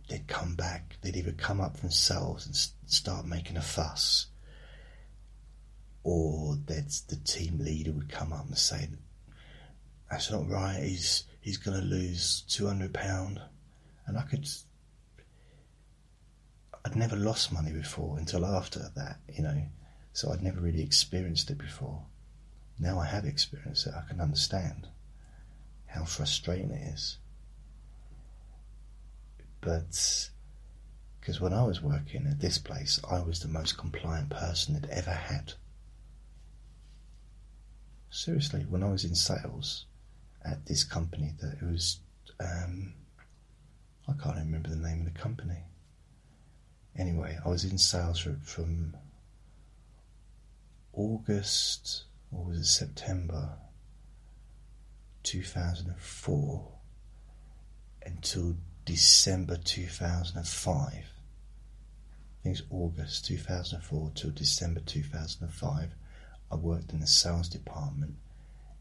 they'd come back. They'd either come up themselves and start making a fuss or that the team leader would come up and say, "That's not right. He's he's going to lose two hundred pound," and I could. I'd never lost money before until after that, you know, so I'd never really experienced it before. Now I have experienced it. I can understand how frustrating it is. But because when I was working at this place, I was the most compliant person it ever had. Seriously, when I was in sales at this company, that it was, um, I can't remember the name of the company. Anyway, I was in sales from August or was it September 2004 until December 2005. I think it's August 2004 till December 2005 I worked in the sales department,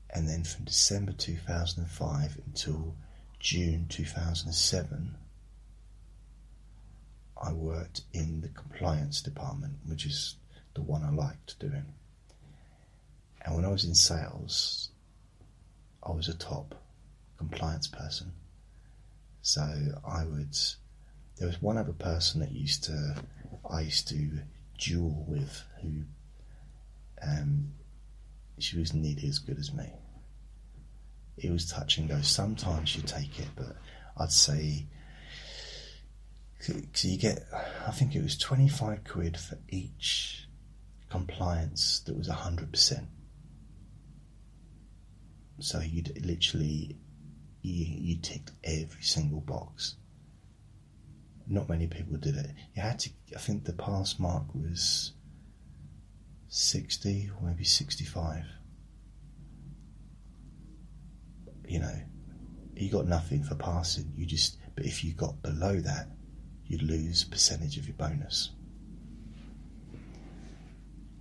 and then from December 2005 until June 2007, I worked in the compliance department, which is the one I liked doing. And when I was in sales, I was a top compliance person. So I would. There was one other person that used to I used to duel with who um, she was nearly as good as me. It was touch and go. Sometimes you take it, but I'd say so you get. I think it was twenty five quid for each compliance that was hundred percent. So you'd literally you, you ticked every single box. Not many people did it. You had to. I think the pass mark was 60 or maybe 65. You know, you got nothing for passing. You just, but if you got below that, you'd lose percentage of your bonus.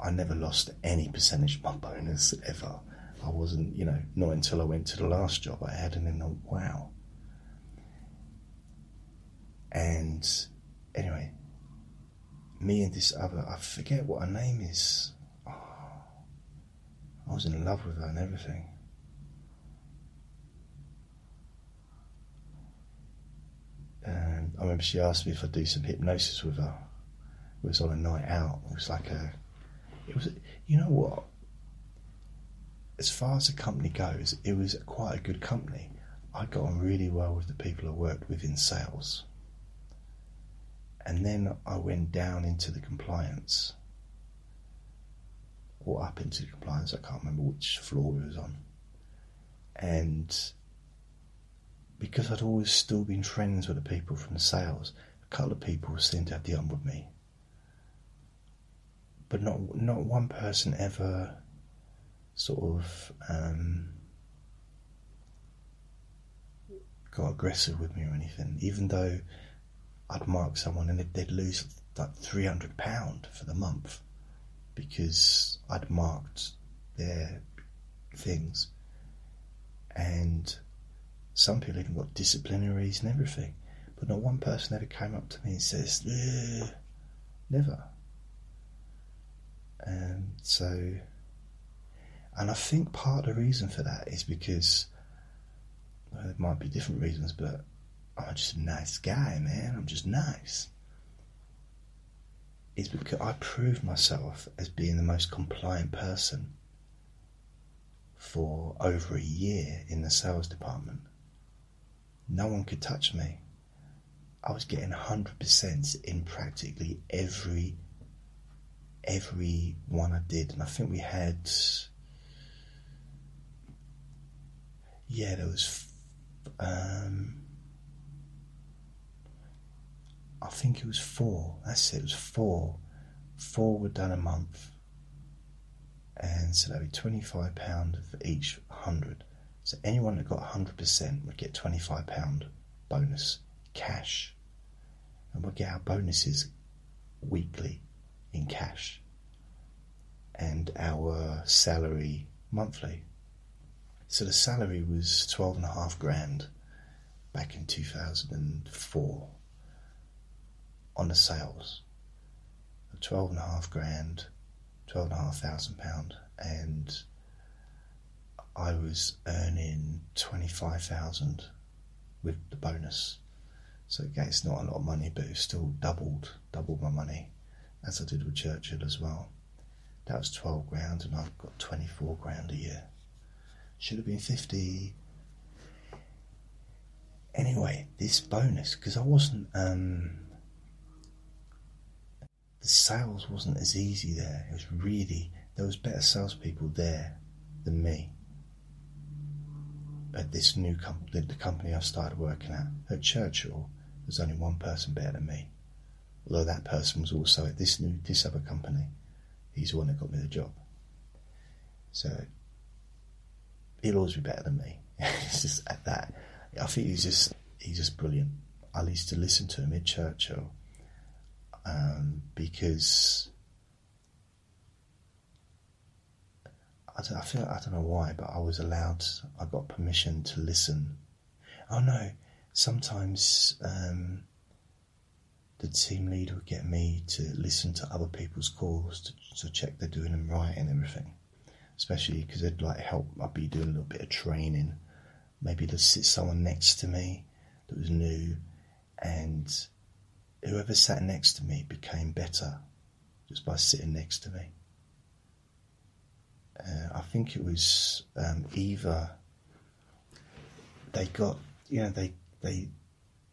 I never lost any percentage of my bonus ever. I wasn't, you know, not until I went to the last job I had, and then oh, wow. And anyway, me and this other, I forget what her name is. I was in love with her and everything. And I remember she asked me if I'd do some hypnosis with her. It was on a night out. It was like a, it was, you know what? As far as the company goes, it was quite a good company. I got on really well with the people I worked with in sales. And then I went down into the compliance or up into the compliance. I can't remember which floor it was on. And because I'd always still been friends with the people from sales, a couple of people seemed to have the on with me. But not not one person ever sort of um, got aggressive with me or anything. Even though I'd mark someone and they'd lose like three hundred pound for the month because I'd marked their things. And some people even got disciplinaries and everything. But not one person ever came up to me and says, never. And so, and I think part of the reason for that is because well, there might be different reasons, but I'm just a nice guy, man. I'm just nice is because I proved myself as being the most compliant person for over a year in the sales department. No one could touch me. I was getting 100% in practically every every one I did, and I think we had yeah, there was um, I think it was four. That's it. It was four. Four were done a month, and so that'd be twenty-five pound for each hundred. So anyone that got hundred percent would get twenty-five pound bonus cash, and we'd get our bonuses weekly in cash, and our salary monthly. So the salary was twelve and a half grand back in two thousand and four on the sales. Twelve and a half grand, twelve and a half thousand pound, and I was earning twenty five thousand with the bonus. So again, it's not a lot of money, but it's still doubled, doubled my money, as I did with Churchill as well. That was twelve grand, and I've got twenty four grand a year. Should have been fifty. Anyway, this bonus because I wasn't um, the sales wasn't as easy there. It was really there was better salespeople there than me at this new company, the company I started working at. At Churchill, there's only one person better than me. Although that person was also at this new this other company. He's the one that got me the job. So he'll always be better than me. it's just at that. I think he's just he's just brilliant. I used to listen to him at Churchill um, because I, don't, I feel I don't know why, but I was allowed. I got permission to listen. Oh no! Sometimes um, the team leader would get me to listen to other people's calls to, to check they're doing them right and everything. Especially because they'd like help. I'd be doing a little bit of training. Maybe there'd sit someone next to me that was new, and whoever sat next to me became better just by sitting next to me. Uh, I think it was um, either they got, you know, they they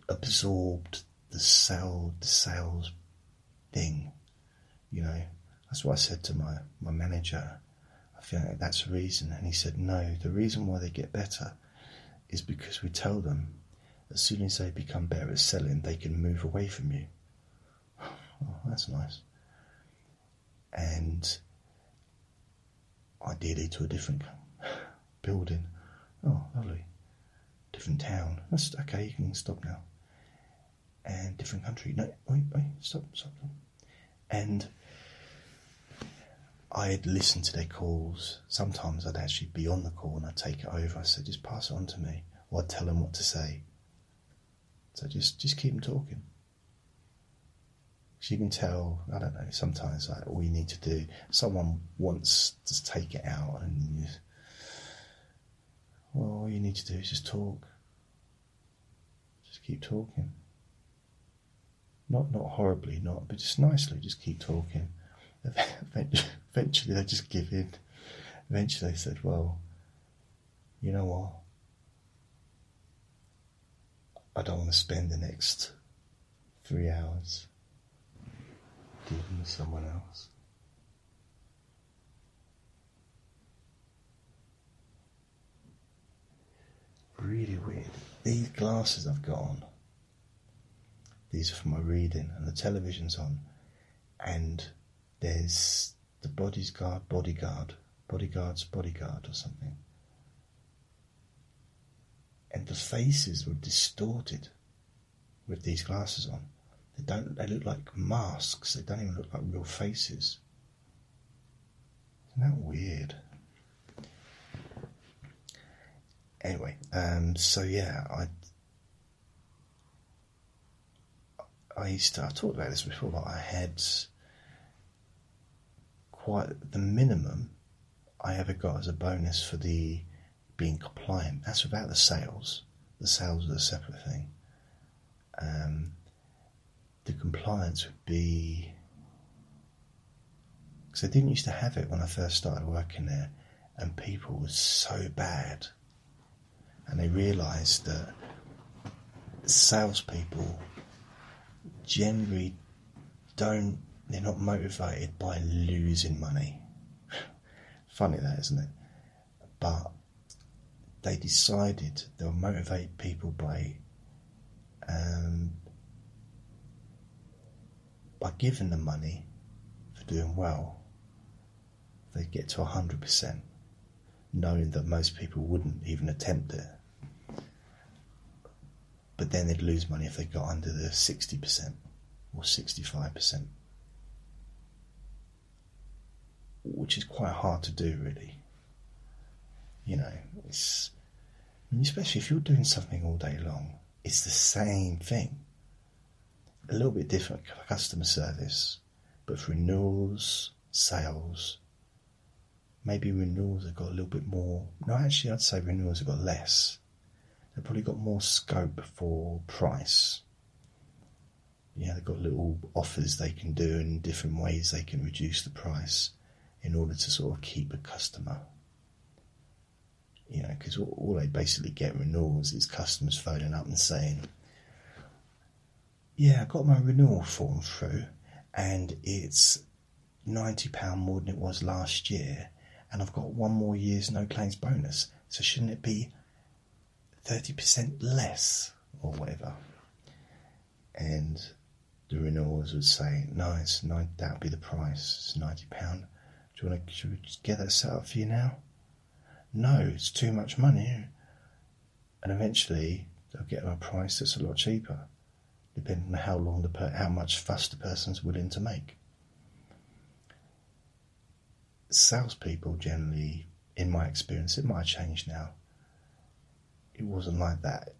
absorbed the sale, the sales thing. You know, that's what I said to my my manager. I feel like that's the reason, and he said no. The reason why they get better is because we tell them as soon as they become better at selling, they can move away from you. Oh, that's nice. And ideally to a different building. Oh, lovely. Different town. That's okay, you can stop now. And different country. No, wait, wait, stop, stop. And I'd listen to their calls. Sometimes I'd actually be on the call and I'd take it over. I said, just pass it on to me. Or I'd tell them what to say. So just just keep them talking. So you can tell, I don't know, sometimes like all you need to do, someone wants to take it out and you, well, all you need to do is just talk. Just keep talking. Not not horribly, not, but just nicely, just keep talking. Eventually they just give in. Eventually they said, well, you know what? I don't want to spend the next three hours dealing with someone else. Really weird. These glasses I've got on, these are for my reading, and the television's on, and there's the body's guard, bodyguard, bodyguard's bodyguard, or something and the faces were distorted with these glasses on. They don't. They look like masks. They don't even look like real faces. Isn't that weird? Anyway, um, so yeah, I I used to. I talked about this before, but I had quite the minimum I ever got as a bonus for the being compliant. That's without the sales. The sales are a separate thing. Um, the compliance would be because I didn't used to have it when I first started working there, and people were so bad. And they realised that salespeople generally don't, they're not motivated by losing money. Funny that, isn't it? But they decided they'll motivate people by um, by giving them money for doing well. They get to hundred percent, knowing that most people wouldn't even attempt it. But then they'd lose money if they got under the sixty percent or sixty-five percent, which is quite hard to do, really. You know, it's especially if you're doing something all day long, it's the same thing. A little bit different customer service, but for renewals, sales, maybe renewals have got a little bit more. No, actually, I'd say renewals have got less. They've probably got more scope for price. Yeah, they've got little offers they can do and different ways they can reduce the price in order to sort of keep a customer you know, because all, all they basically get renewals is customers phoning up and saying, "Yeah, I got my renewal form through, and it's ninety pound more than it was last year, and I've got one more year's no claims bonus. So shouldn't it be thirty percent less or whatever?" And the renewals would say, "No, it's nine. That'll be the price. It's ninety pound. Do you want to? Should we just get that set up for you now?" No, it's too much money. And eventually they'll get a price that's a lot cheaper, depending on how long the per- how much fuss the person's willing to make. Salespeople generally, in my experience, it might change now. It wasn't like that.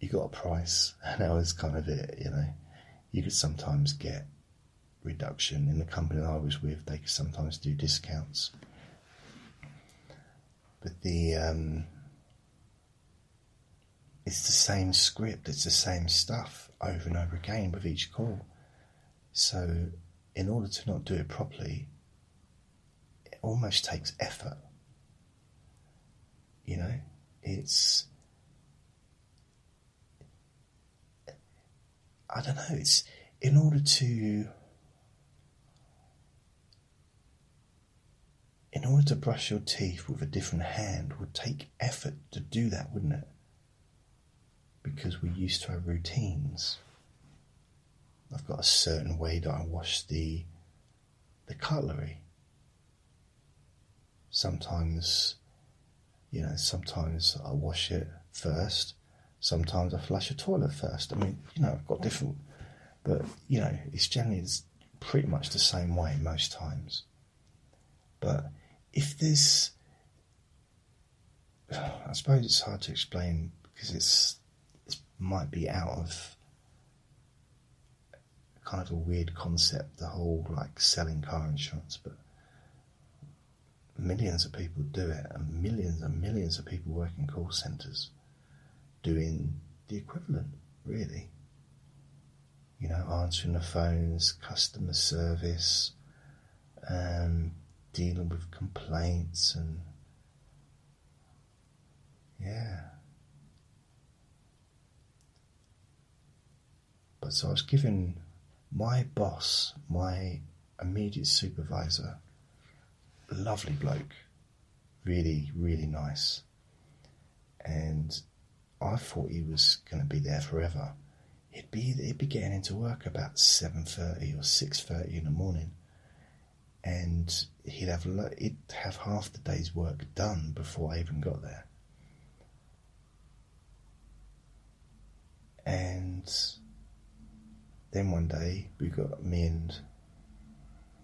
You got a price, and that was kind of it. You know, you could sometimes get reduction in the company I was with. They could sometimes do discounts but the um, it's the same script, it's the same stuff over and over again with each call. So, in order to not do it properly, it almost takes effort. You know, it's I don't know. It's in order to in order to brush your teeth with a different hand would take effort to do that, wouldn't it? Because we're used to our routines. I've got a certain way that I wash the the cutlery. Sometimes, you know, sometimes I wash it first. Sometimes I flush a toilet first. I mean, you know, I've got different, but you know, it's generally it's pretty much the same way most times. But if there's, I suppose it's hard to explain because it's it might be out of kind of a weird concept, the whole like selling car insurance, but millions of people do it, and millions and millions of people work in call centres doing the equivalent, really. You know, answering the phones, customer service, um, dealing with complaints and yeah. But so I was given my boss, my immediate supervisor, lovely bloke, really, really nice. And I thought he was going to be there forever. He'd be he'd be getting into work about seven thirty or six thirty in the morning, and he'd have he'd have half the day's work done before I even got there. And then one day we got me and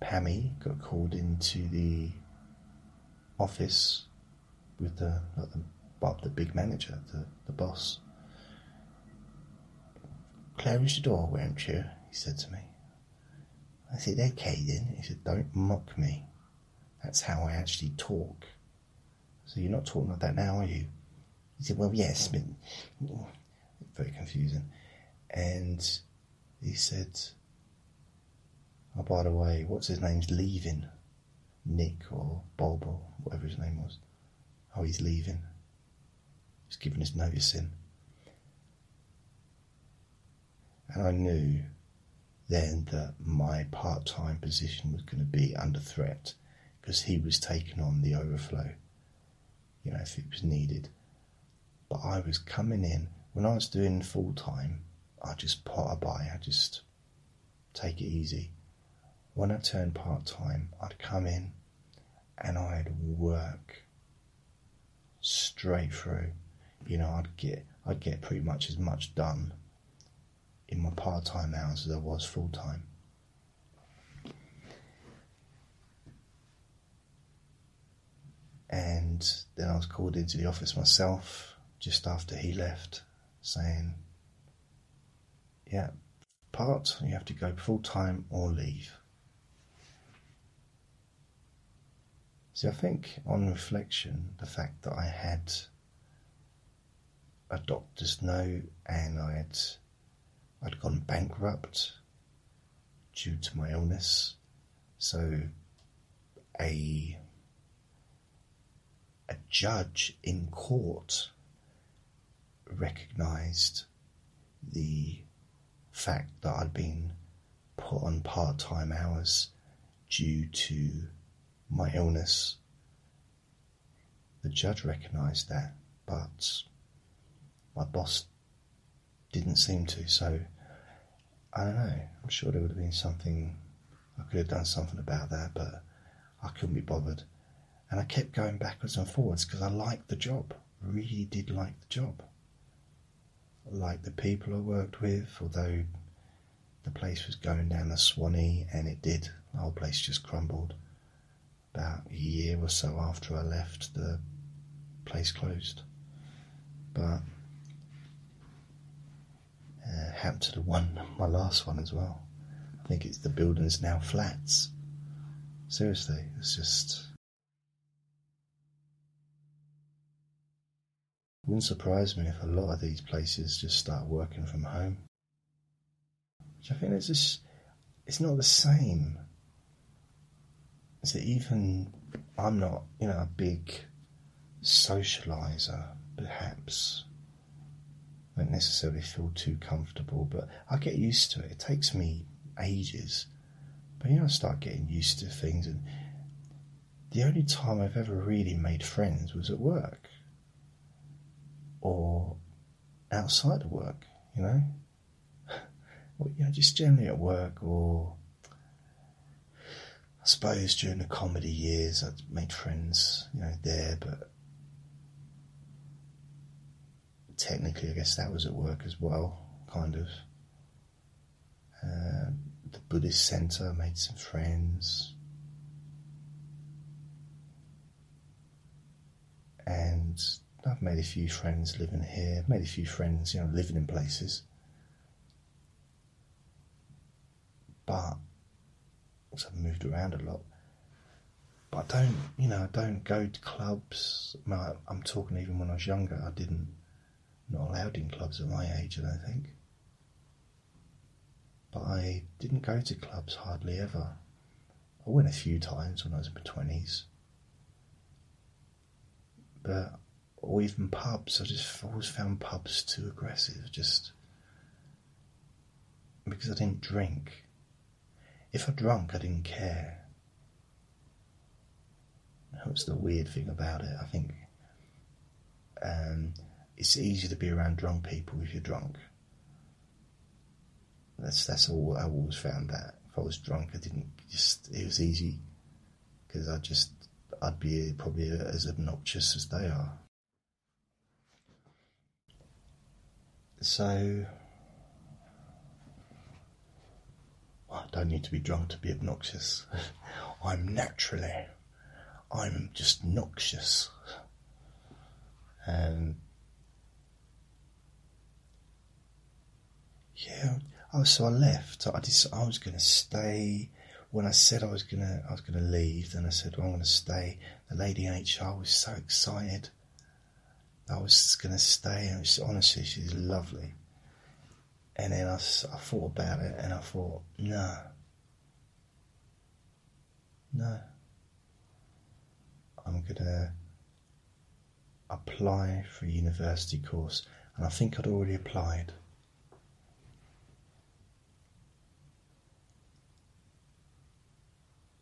Pammy got called into the office with the like the Bob, the big manager, the, the boss. Close the door, won't you? He said to me. I said, okay then. He said, don't mock me. That's how I actually talk. So you're not talking like that now, are you? He said, well, yes, but very confusing. And he said, oh, by the way, what's his name's leaving? Nick or Bob or whatever his name was. Oh, he's leaving. He's giving his notice in. And I knew then that my part time position was going to be under threat because he was taking on the overflow, you know, if it was needed. But I was coming in, when I was doing full time, I just potter by, I just take it easy. When I turned part time, I'd come in and I'd work straight through. You know, I'd get I'd get pretty much as much done in my part time hours as I was full time. And then I was called into the office myself just after he left, saying, Yeah, part, you have to go full time or leave. See, I think on reflection, the fact that I had a doctor's note and I had I'd gone bankrupt due to my illness, so a a judge in court recognized the fact that I'd been put on part time hours due to my illness. The judge recognized that, but my boss didn't seem to, so I don't know. I'm sure there would have been something, I could have done something about that, but I couldn't be bothered. And I kept going backwards and forwards because I liked the job, really did like the job. I liked the people I worked with, although the place was going down the Swanee and it did. The whole place just crumbled. About a year or so after I left, the place closed. But uh, happened to the one, my last one as well. I think it's the building's now flats. Seriously, it's just. Wouldn't surprise me if a lot of these places just start working from home. Which I think it's just, it's not the same. So even I'm not, you know, a big socializer, perhaps. Don't necessarily feel too comfortable, but I get used to it. It takes me ages. But you know, I start getting used to things, and the only time I've ever really made friends was at work or outside of work, you know? you know, just generally at work or I suppose during the comedy years I'd made friends, you know, there, but technically, I guess that was at work as well, kind of. Uh, the Buddhist center, made some friends. And I've made a few friends living here, made a few friends, you know, living in places. But also I've moved around a lot. But I don't, you know, I don't go to clubs. I'm talking even when I was younger, I didn't not allowed in clubs at my age, I don't think. But I didn't go to clubs hardly ever. I went a few times when I was in my twenties. But or even pubs, I just always found pubs too aggressive, just because I didn't drink. If I drank, I didn't care. That was the weird thing about it. I think um, it's easy to be around drunk people if you're drunk. That's that's all I always found that. If I was drunk, I didn't just. It was easy because I just I'd be probably as obnoxious as they are. So I don't need to be drunk to be obnoxious. I'm naturally, I'm just noxious. And Yeah. Oh, so I left. I just I was going to stay. When I said I was gonna I was gonna leave, then I said well, I'm going to stay. The lady HR was so excited. I was going to stay, and was, honestly, she's lovely. And then I, I thought about it, and I thought, no, no, I'm gonna apply for a university course, and I think I'd already applied.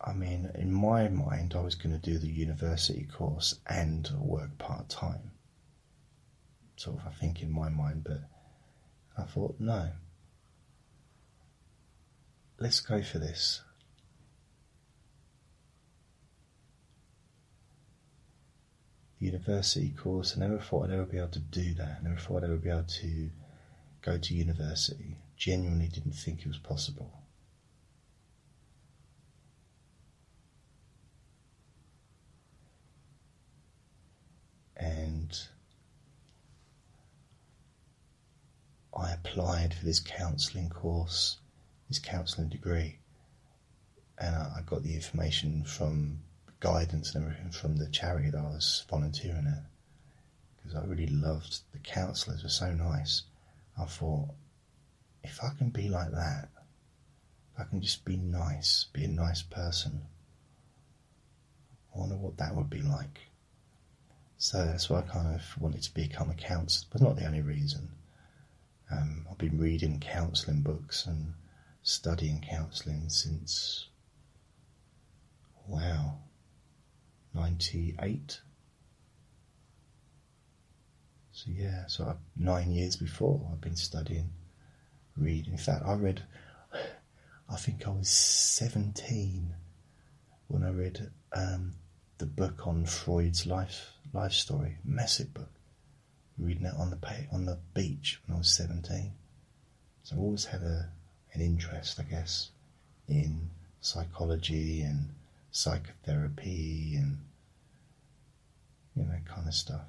I mean, in my mind, I was going to do the university course and work part time. Sort of, I think, in my mind, but I thought, no, let's go for this. University course, I never thought I'd ever be able to do that. I never thought I'd ever be able to go to university. Genuinely didn't think it was possible. And I applied for this counselling course, this counselling degree, and I got the information from guidance and everything from the charity that I was volunteering at because I really loved the counsellors were so nice. I thought if I can be like that, if I can just be nice, be a nice person, I wonder what that would be like. So that's why I kind of wanted to become a counsellor, but not the only reason. Um, I've been reading counselling books and studying counselling since, wow, 98. So yeah, so I, nine years before I've been studying, reading. In fact, I read, I think I was 17 when I read um, the book on Freud's life life story, massive book. Reading it on the on the beach when I was seventeen. So I always had a an interest, I guess, in psychology and psychotherapy and you know kind of stuff.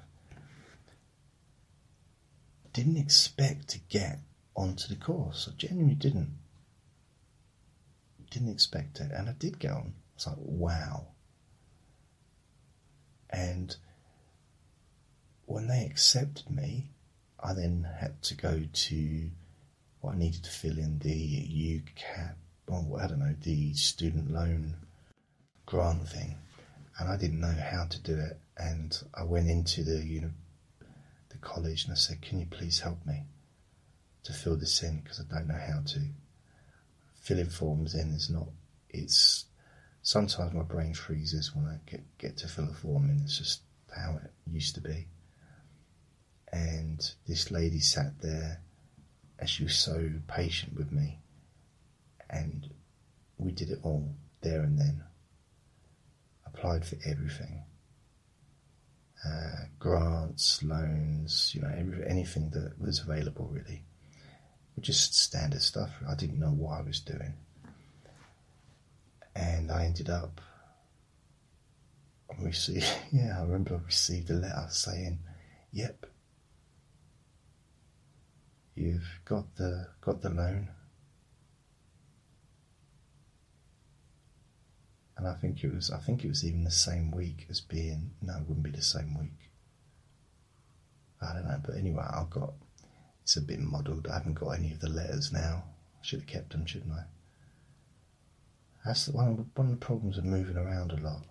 Didn't expect to get onto the course. I genuinely didn't. Didn't expect it, and I did get on. I was like, wow. And when they accepted me, I then had to go to what I needed to fill in the UCAS, or I don't know, the student loan grant thing, and I didn't know how to do it. And I went into the know, the college and I said, "Can you please help me to fill this in because I don't know how to." Filling forms in is not. It's sometimes my brain freezes when I get, get to fill a form in. It's just how it used to be. And this lady sat there and she was so patient with me. And we did it all there and then. Applied for everything. Uh, grants, loans, you know, every, anything that was available really. Just standard stuff. I didn't know what I was doing and I ended up received. Yeah, I remember I received a letter saying, "Yep, you've got the got the loan." And I think it was I think it was even the same week as being no, it wouldn't be the same week. I don't know, but anyway, I've got it's a bit muddled. I haven't got any of the letters now. I should have kept them, shouldn't I? That's one the, one of the problems of moving around a lot.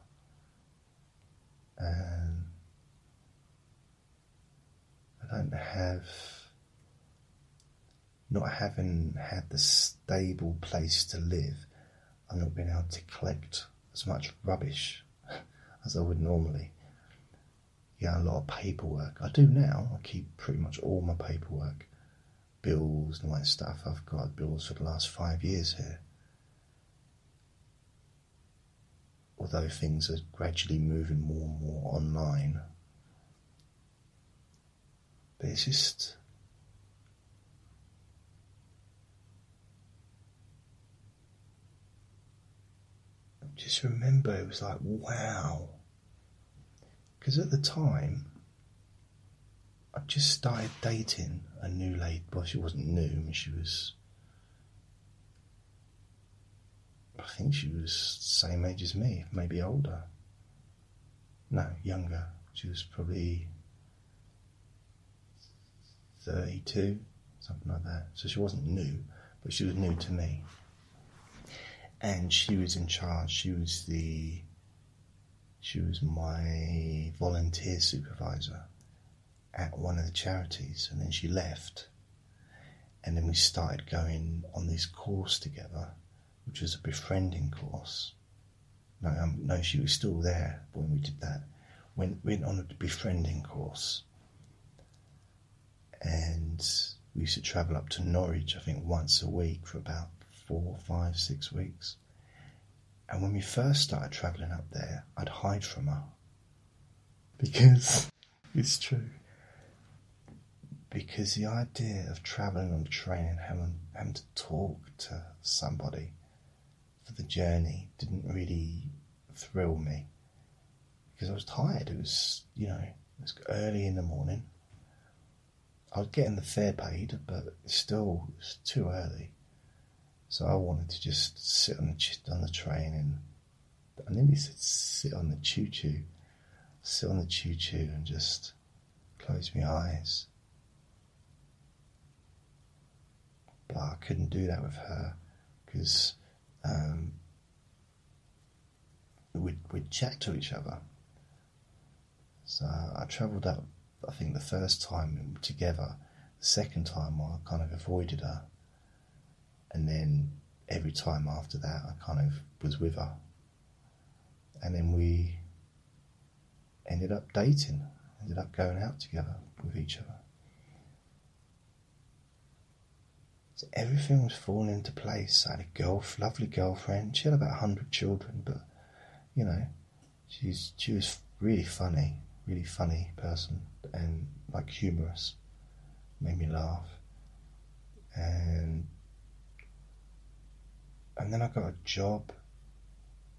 And I don't have, not having had the stable place to live, I've not been able to collect as much rubbish as I would normally. Yeah, a lot of paperwork. I do now. I keep pretty much all my paperwork, bills and all that stuff. I've got bills for the last five years here. although things are gradually moving more and more online. But it's just. Just remember, it was like, wow. Because at the time, I just started dating a new lady. Well, she wasn't new, she was I think she was same age as me, maybe older. No, younger. She was probably 32, something like that. So she wasn't new, but she was new to me. And she was in charge. She was the she was my volunteer supervisor. at one of the charities, and then she left. And then we started going on this course together, which was a befriending course. No, um, no, she was still there when we did that. Went went on a befriending course, and we used to travel up to Norwich, I think, once a week for about four, five, six weeks. And when we first started travelling up there, I'd hide from her because it's true. Because the idea of travelling on a train and having, having to talk to somebody for the journey didn't really thrill me because I was tired. It was, you know, it was early in the morning. I was getting the fare paid, but still, it was too early. So I wanted to just sit on the on the train and I nearly said sit on the choo choo, sit on the choo choo and just close my eyes. But I couldn't do that with her because um, we'd, we'd chat to each other. So I travelled up, I think the first time together. The second time I kind of avoided her and then every time after that, I kind of was with her. And then we ended up dating, ended up going out together with each other. So everything was falling into place. I had a girl, lovely girlfriend. She had about hundred children, but you know, she's she was really funny, really funny person, and like humorous. Made me laugh, and and then I got a job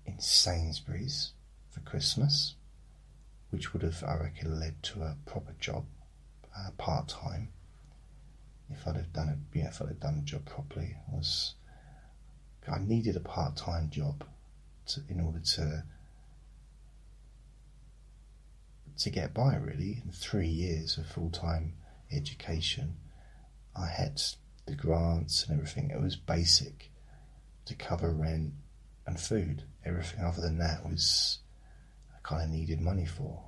in Sainsbury's for Christmas, which would have, I reckon, led to a proper job, uh, part time. If I'd have done it, yeah, if I'd have done the job properly, I was I needed a part time job to, in order to to get by. Really, in three years of full time education, I had the grants and everything. It was basic to cover rent and food. Everything other than that was I kind of needed money for.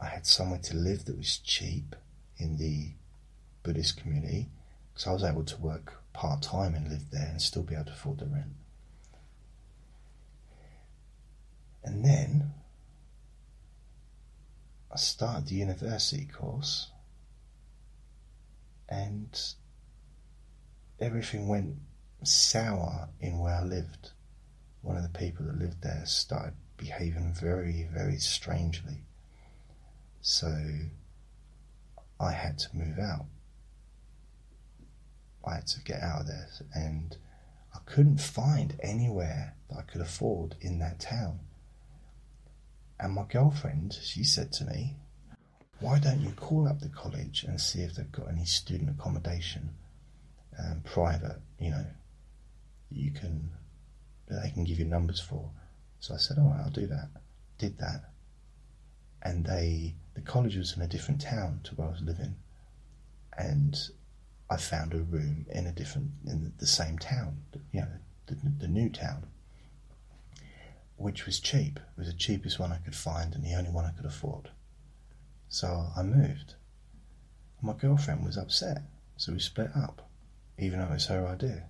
I had somewhere to live that was cheap in the Buddhist community because I was able to work part time and live there and still be able to afford the rent. And then I started the university course and everything went sour in where I lived. One of the people that lived there started behaving very, very strangely. So I had to move out. I had to get out of there, and I couldn't find anywhere that I could afford in that town. And my girlfriend, she said to me, Why don't you call up the college and see if they've got any student accommodation, um, private, you know, you can they can give you numbers for. So I said, "All right, I'll do that." Did that, and they the college was in a different town to where I was living, and I found a room in a different in the same town, you know, the, the new town, which was cheap. It was the cheapest one I could find and the only one I could afford. So I moved. My girlfriend was upset, so we split up, even though it was her idea.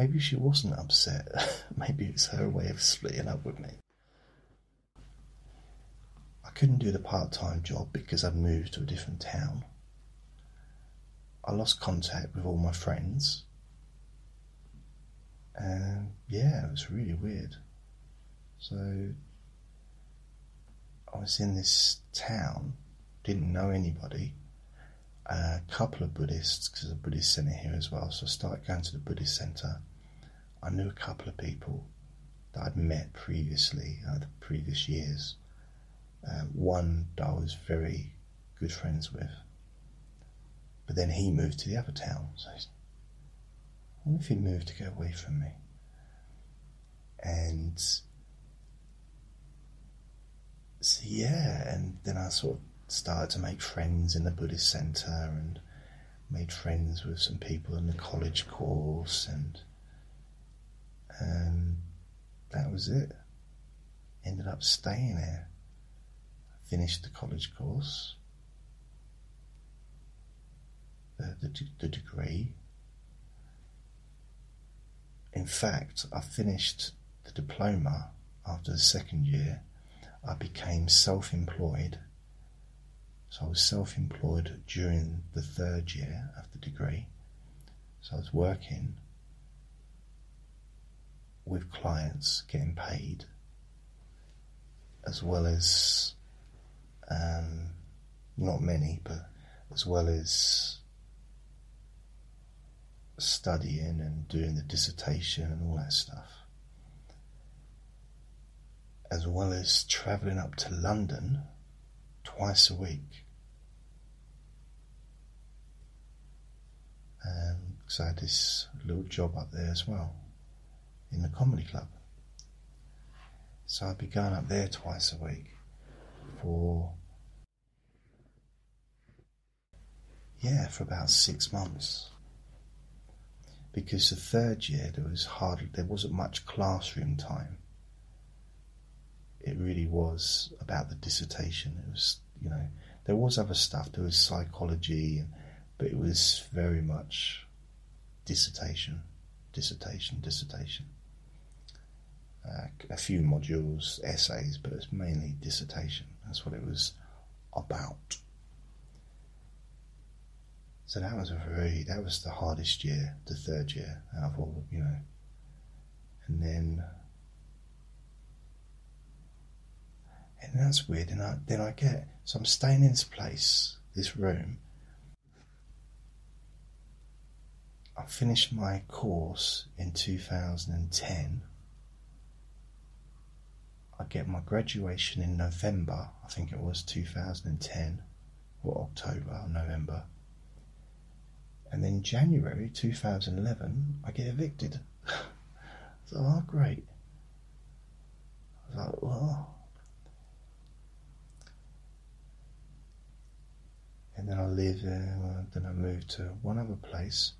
Maybe she wasn't upset. Maybe it's her way of splitting up with me. I couldn't do the part time job because I'd moved to a different town. I lost contact with all my friends. And yeah, it was really weird. So I was in this town, didn't know anybody, a couple of Buddhists, because a Buddhist centre here as well. So I started going to the Buddhist centre I knew a couple of people that I'd met previously, uh, the previous years. Um, one that I was very good friends with, but then he moved to the other town. So I wonder if he moved to get away from me. And so yeah, and then I sort of started to make friends in the Buddhist centre and made friends with some people in the college course and and that was it. ended up staying there. Finished the college course, the, the, the degree. In fact, I finished the diploma after the second year. I became self employed. So I was self employed during the third year of the degree. So I was working with clients getting paid as well as um, not many, but as well as studying and doing the dissertation and all that stuff, as well as travelling up to London twice a week. Um, so I had this little job up there as well in the comedy club. So I'd be going up there twice a week for, yeah, for about six months. Because the third year there was hardly, there wasn't much classroom time. It really was about the dissertation. It was, you know, there was other stuff. There was psychology, but it was very much dissertation, dissertation, dissertation a few modules, essays, but it's mainly dissertation. That's what it was about. So that was a very that was the hardest year, the third year out of all, you know. And then and that's weird. And I, then I get so I'm staying in this place, this room. I finished my course in 2010 I get my graduation in November, I think it was 2010, or October or November. And then January 2011, I get evicted. so, oh, great. I was like, well. And then I live, uh, then I moved to one other place,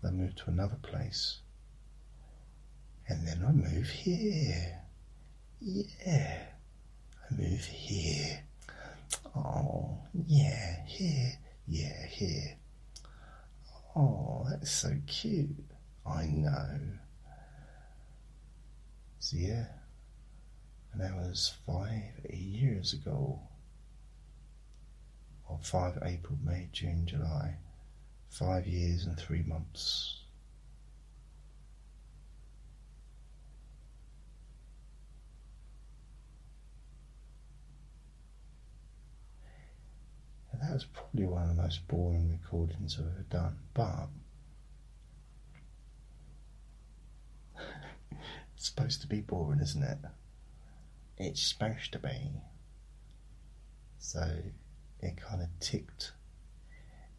then I to another place, and then I move here. Yeah, I move here. Oh, yeah, here, yeah, here. Oh, that's so cute. I know. So, yeah, and that was five years ago. Or five April, May, June, July. Five years and three months. And that was probably one of the most boring recordings I've ever done. But it's supposed to be boring, isn't it? It's supposed to be. So it kind of ticked.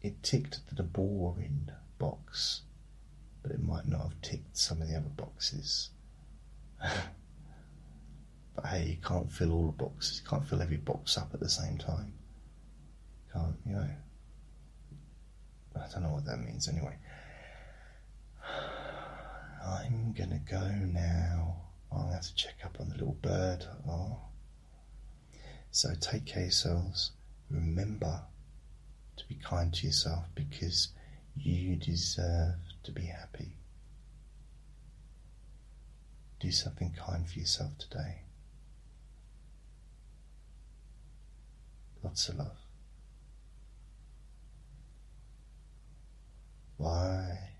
It ticked the boring box, but it might not have ticked some of the other boxes. but hey, you can't fill all the boxes. You can't fill every box up at the same time can't, you know. I don't know what that means anyway. I'm gonna go now. I'll have to check up on the little bird. Oh. So take care yourselves. Remember to be kind to yourself because you deserve to be happy. Do something kind for yourself today. Lots of love. Why?